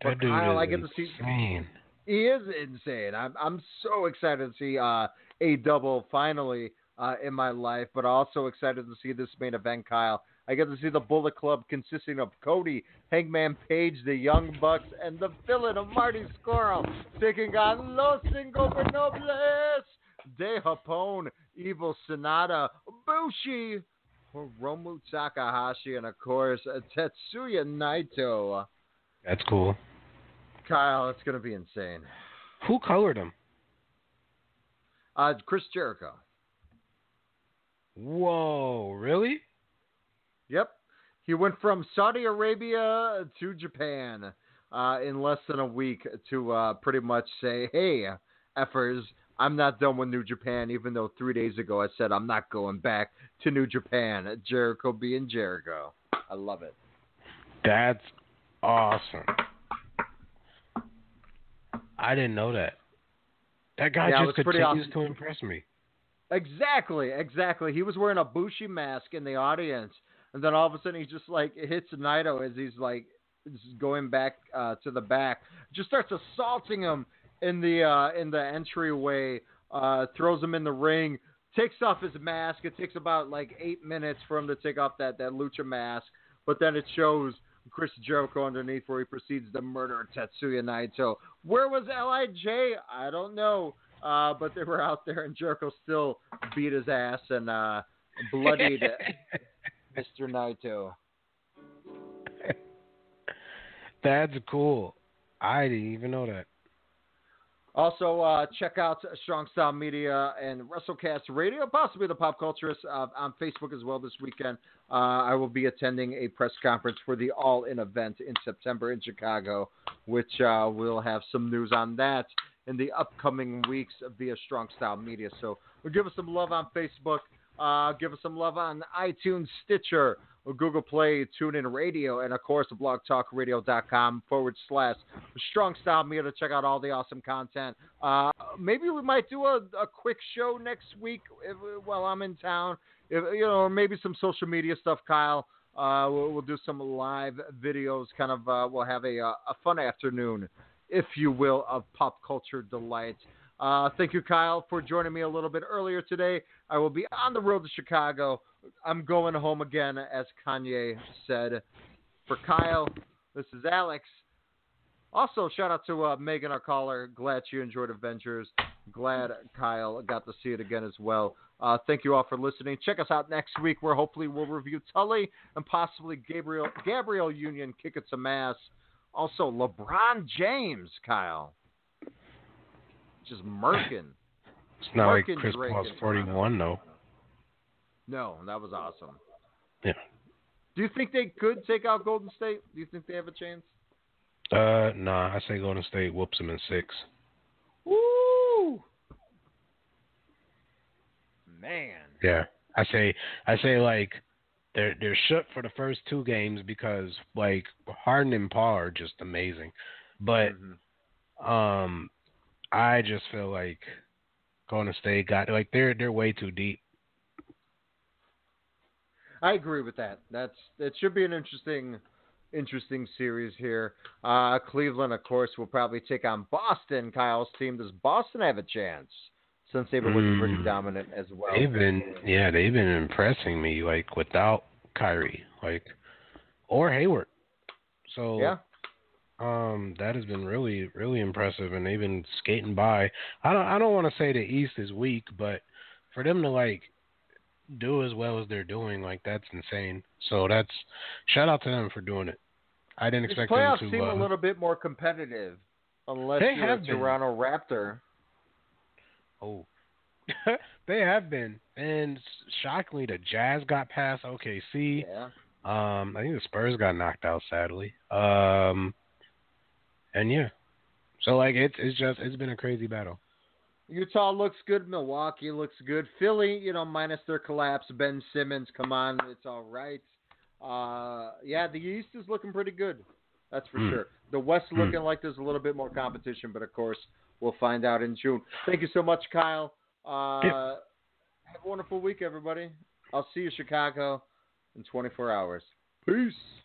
But Kyle, I get to see insane. He is insane. I'm I'm so excited to see uh, a double finally uh, in my life, but also excited to see this main event, Kyle. I get to see the Bullet Club consisting of Cody, Hangman Page, the Young Bucks, and the villain of Marty Scurll taking on Los Ingobernables, De Japón, Evil Sanada, Bushi, Hiromu Takahashi, and of course Tetsuya Naito. That's cool. Kyle, it's gonna be insane. Who colored him? Uh, Chris Jericho. Whoa, really? Yep. He went from Saudi Arabia to Japan uh, in less than a week to uh, pretty much say, hey, effers, I'm not done with New Japan, even though three days ago I said I'm not going back to New Japan. Jericho being Jericho. I love it. That's awesome. I didn't know that. That guy Yeah, just continues awesome. to impress me. Exactly, exactly. He was wearing a Bushi mask in the audience, and then all of a sudden he just like hits Naito as he's like going back uh, to the back, just starts assaulting him in the uh, in the entryway, uh, throws him in the ring, takes off his mask. It takes about like eight minutes for him to take off that that lucha mask, but then it shows Chris Jericho underneath where he proceeds to murder Tetsuya Naito. Where was Lij? I don't know. Uh, but they were out there, and Jericho still beat his ass and uh, bloodied *laughs* Mr. Naito. That's cool. I didn't even know that. Also, uh, check out Strong Style Media and WrestleCast Radio, possibly the Pop Culturist, uh, on Facebook as well this weekend. Uh, I will be attending a press conference for the All In event in September in Chicago, which uh, we'll have some news on that in the upcoming weeks via Strong Style Media. So give us some love on Facebook. Uh, give us some love on iTunes, Stitcher, or Google Play, TuneIn Radio, and of course, blogtalkradio.com forward slash Strong Style Media to check out all the awesome content. Uh, maybe we might do a, a quick show next week if, while I'm in town, if, you know, or maybe some social media stuff, Kyle. Uh, we'll, we'll do some live videos. Kind of, uh, we'll have a, uh, a fun afternoon, if you will, of pop culture delight. Uh, thank you, Kyle, for joining me a little bit earlier today. I will be on the road to Chicago. I'm going home again, as Kanye said. For Kyle, this is Alex. Also, shout out to uh, Megan, our caller. Glad you enjoyed Avengers. Glad Kyle got to see it again as well. Uh, thank you all for listening. Check us out next week, where hopefully we'll review Tully and possibly Gabrielle Gabrielle Union kicking some ass. Also, LeBron James, Kyle, just murking. It's not like Chris Paul's 41, though. No, that was awesome. Yeah. Do you think they could take out Golden State? Do you think they have a chance? Uh, nah, I say Golden State whoops them in six. Woo! Man. Yeah. I say I say like they're they're shook for the first two games because like Harden and Paul are just amazing, but Mm-hmm. um, I just feel like Golden State got like they're they're way too deep. I agree with that. That's it should be an interesting interesting series here. Uh, Cleveland, of course, will probably take on Boston. Kyle's team. Does Boston have a chance? Since they've been looking pretty Mm. dominant as well. They've been yeah they've been impressing me like without Kyrie like or Hayward. So Yeah. Um that has been really really impressive and they've been skating by. I don't I don't want to say the East is weak, but for them to like do as well as they're doing like that's insane. So that's shout out to them for doing it. I didn't expect them playoffs to. seem uh, a little bit more competitive, unless They you're have a been. Toronto Raptor. Oh, *laughs* they have been, and shockingly, the Jazz got past OKC. Yeah. Um, I think the Spurs got knocked out sadly. Um, and yeah, so like it's it's just it's been a crazy battle. Utah looks good. Milwaukee looks good. Philly, you know, minus their collapse. Ben Simmons, come on, it's all right. Uh, yeah, the East is looking pretty good. That's for Hmm. sure. The West Hmm. looking like there's a little bit more competition, but of course, we'll find out in June. Thank you so much, Kyle. Uh, Yeah. Have a wonderful week, everybody. I'll see you, Chicago, in 24 hours. Peace.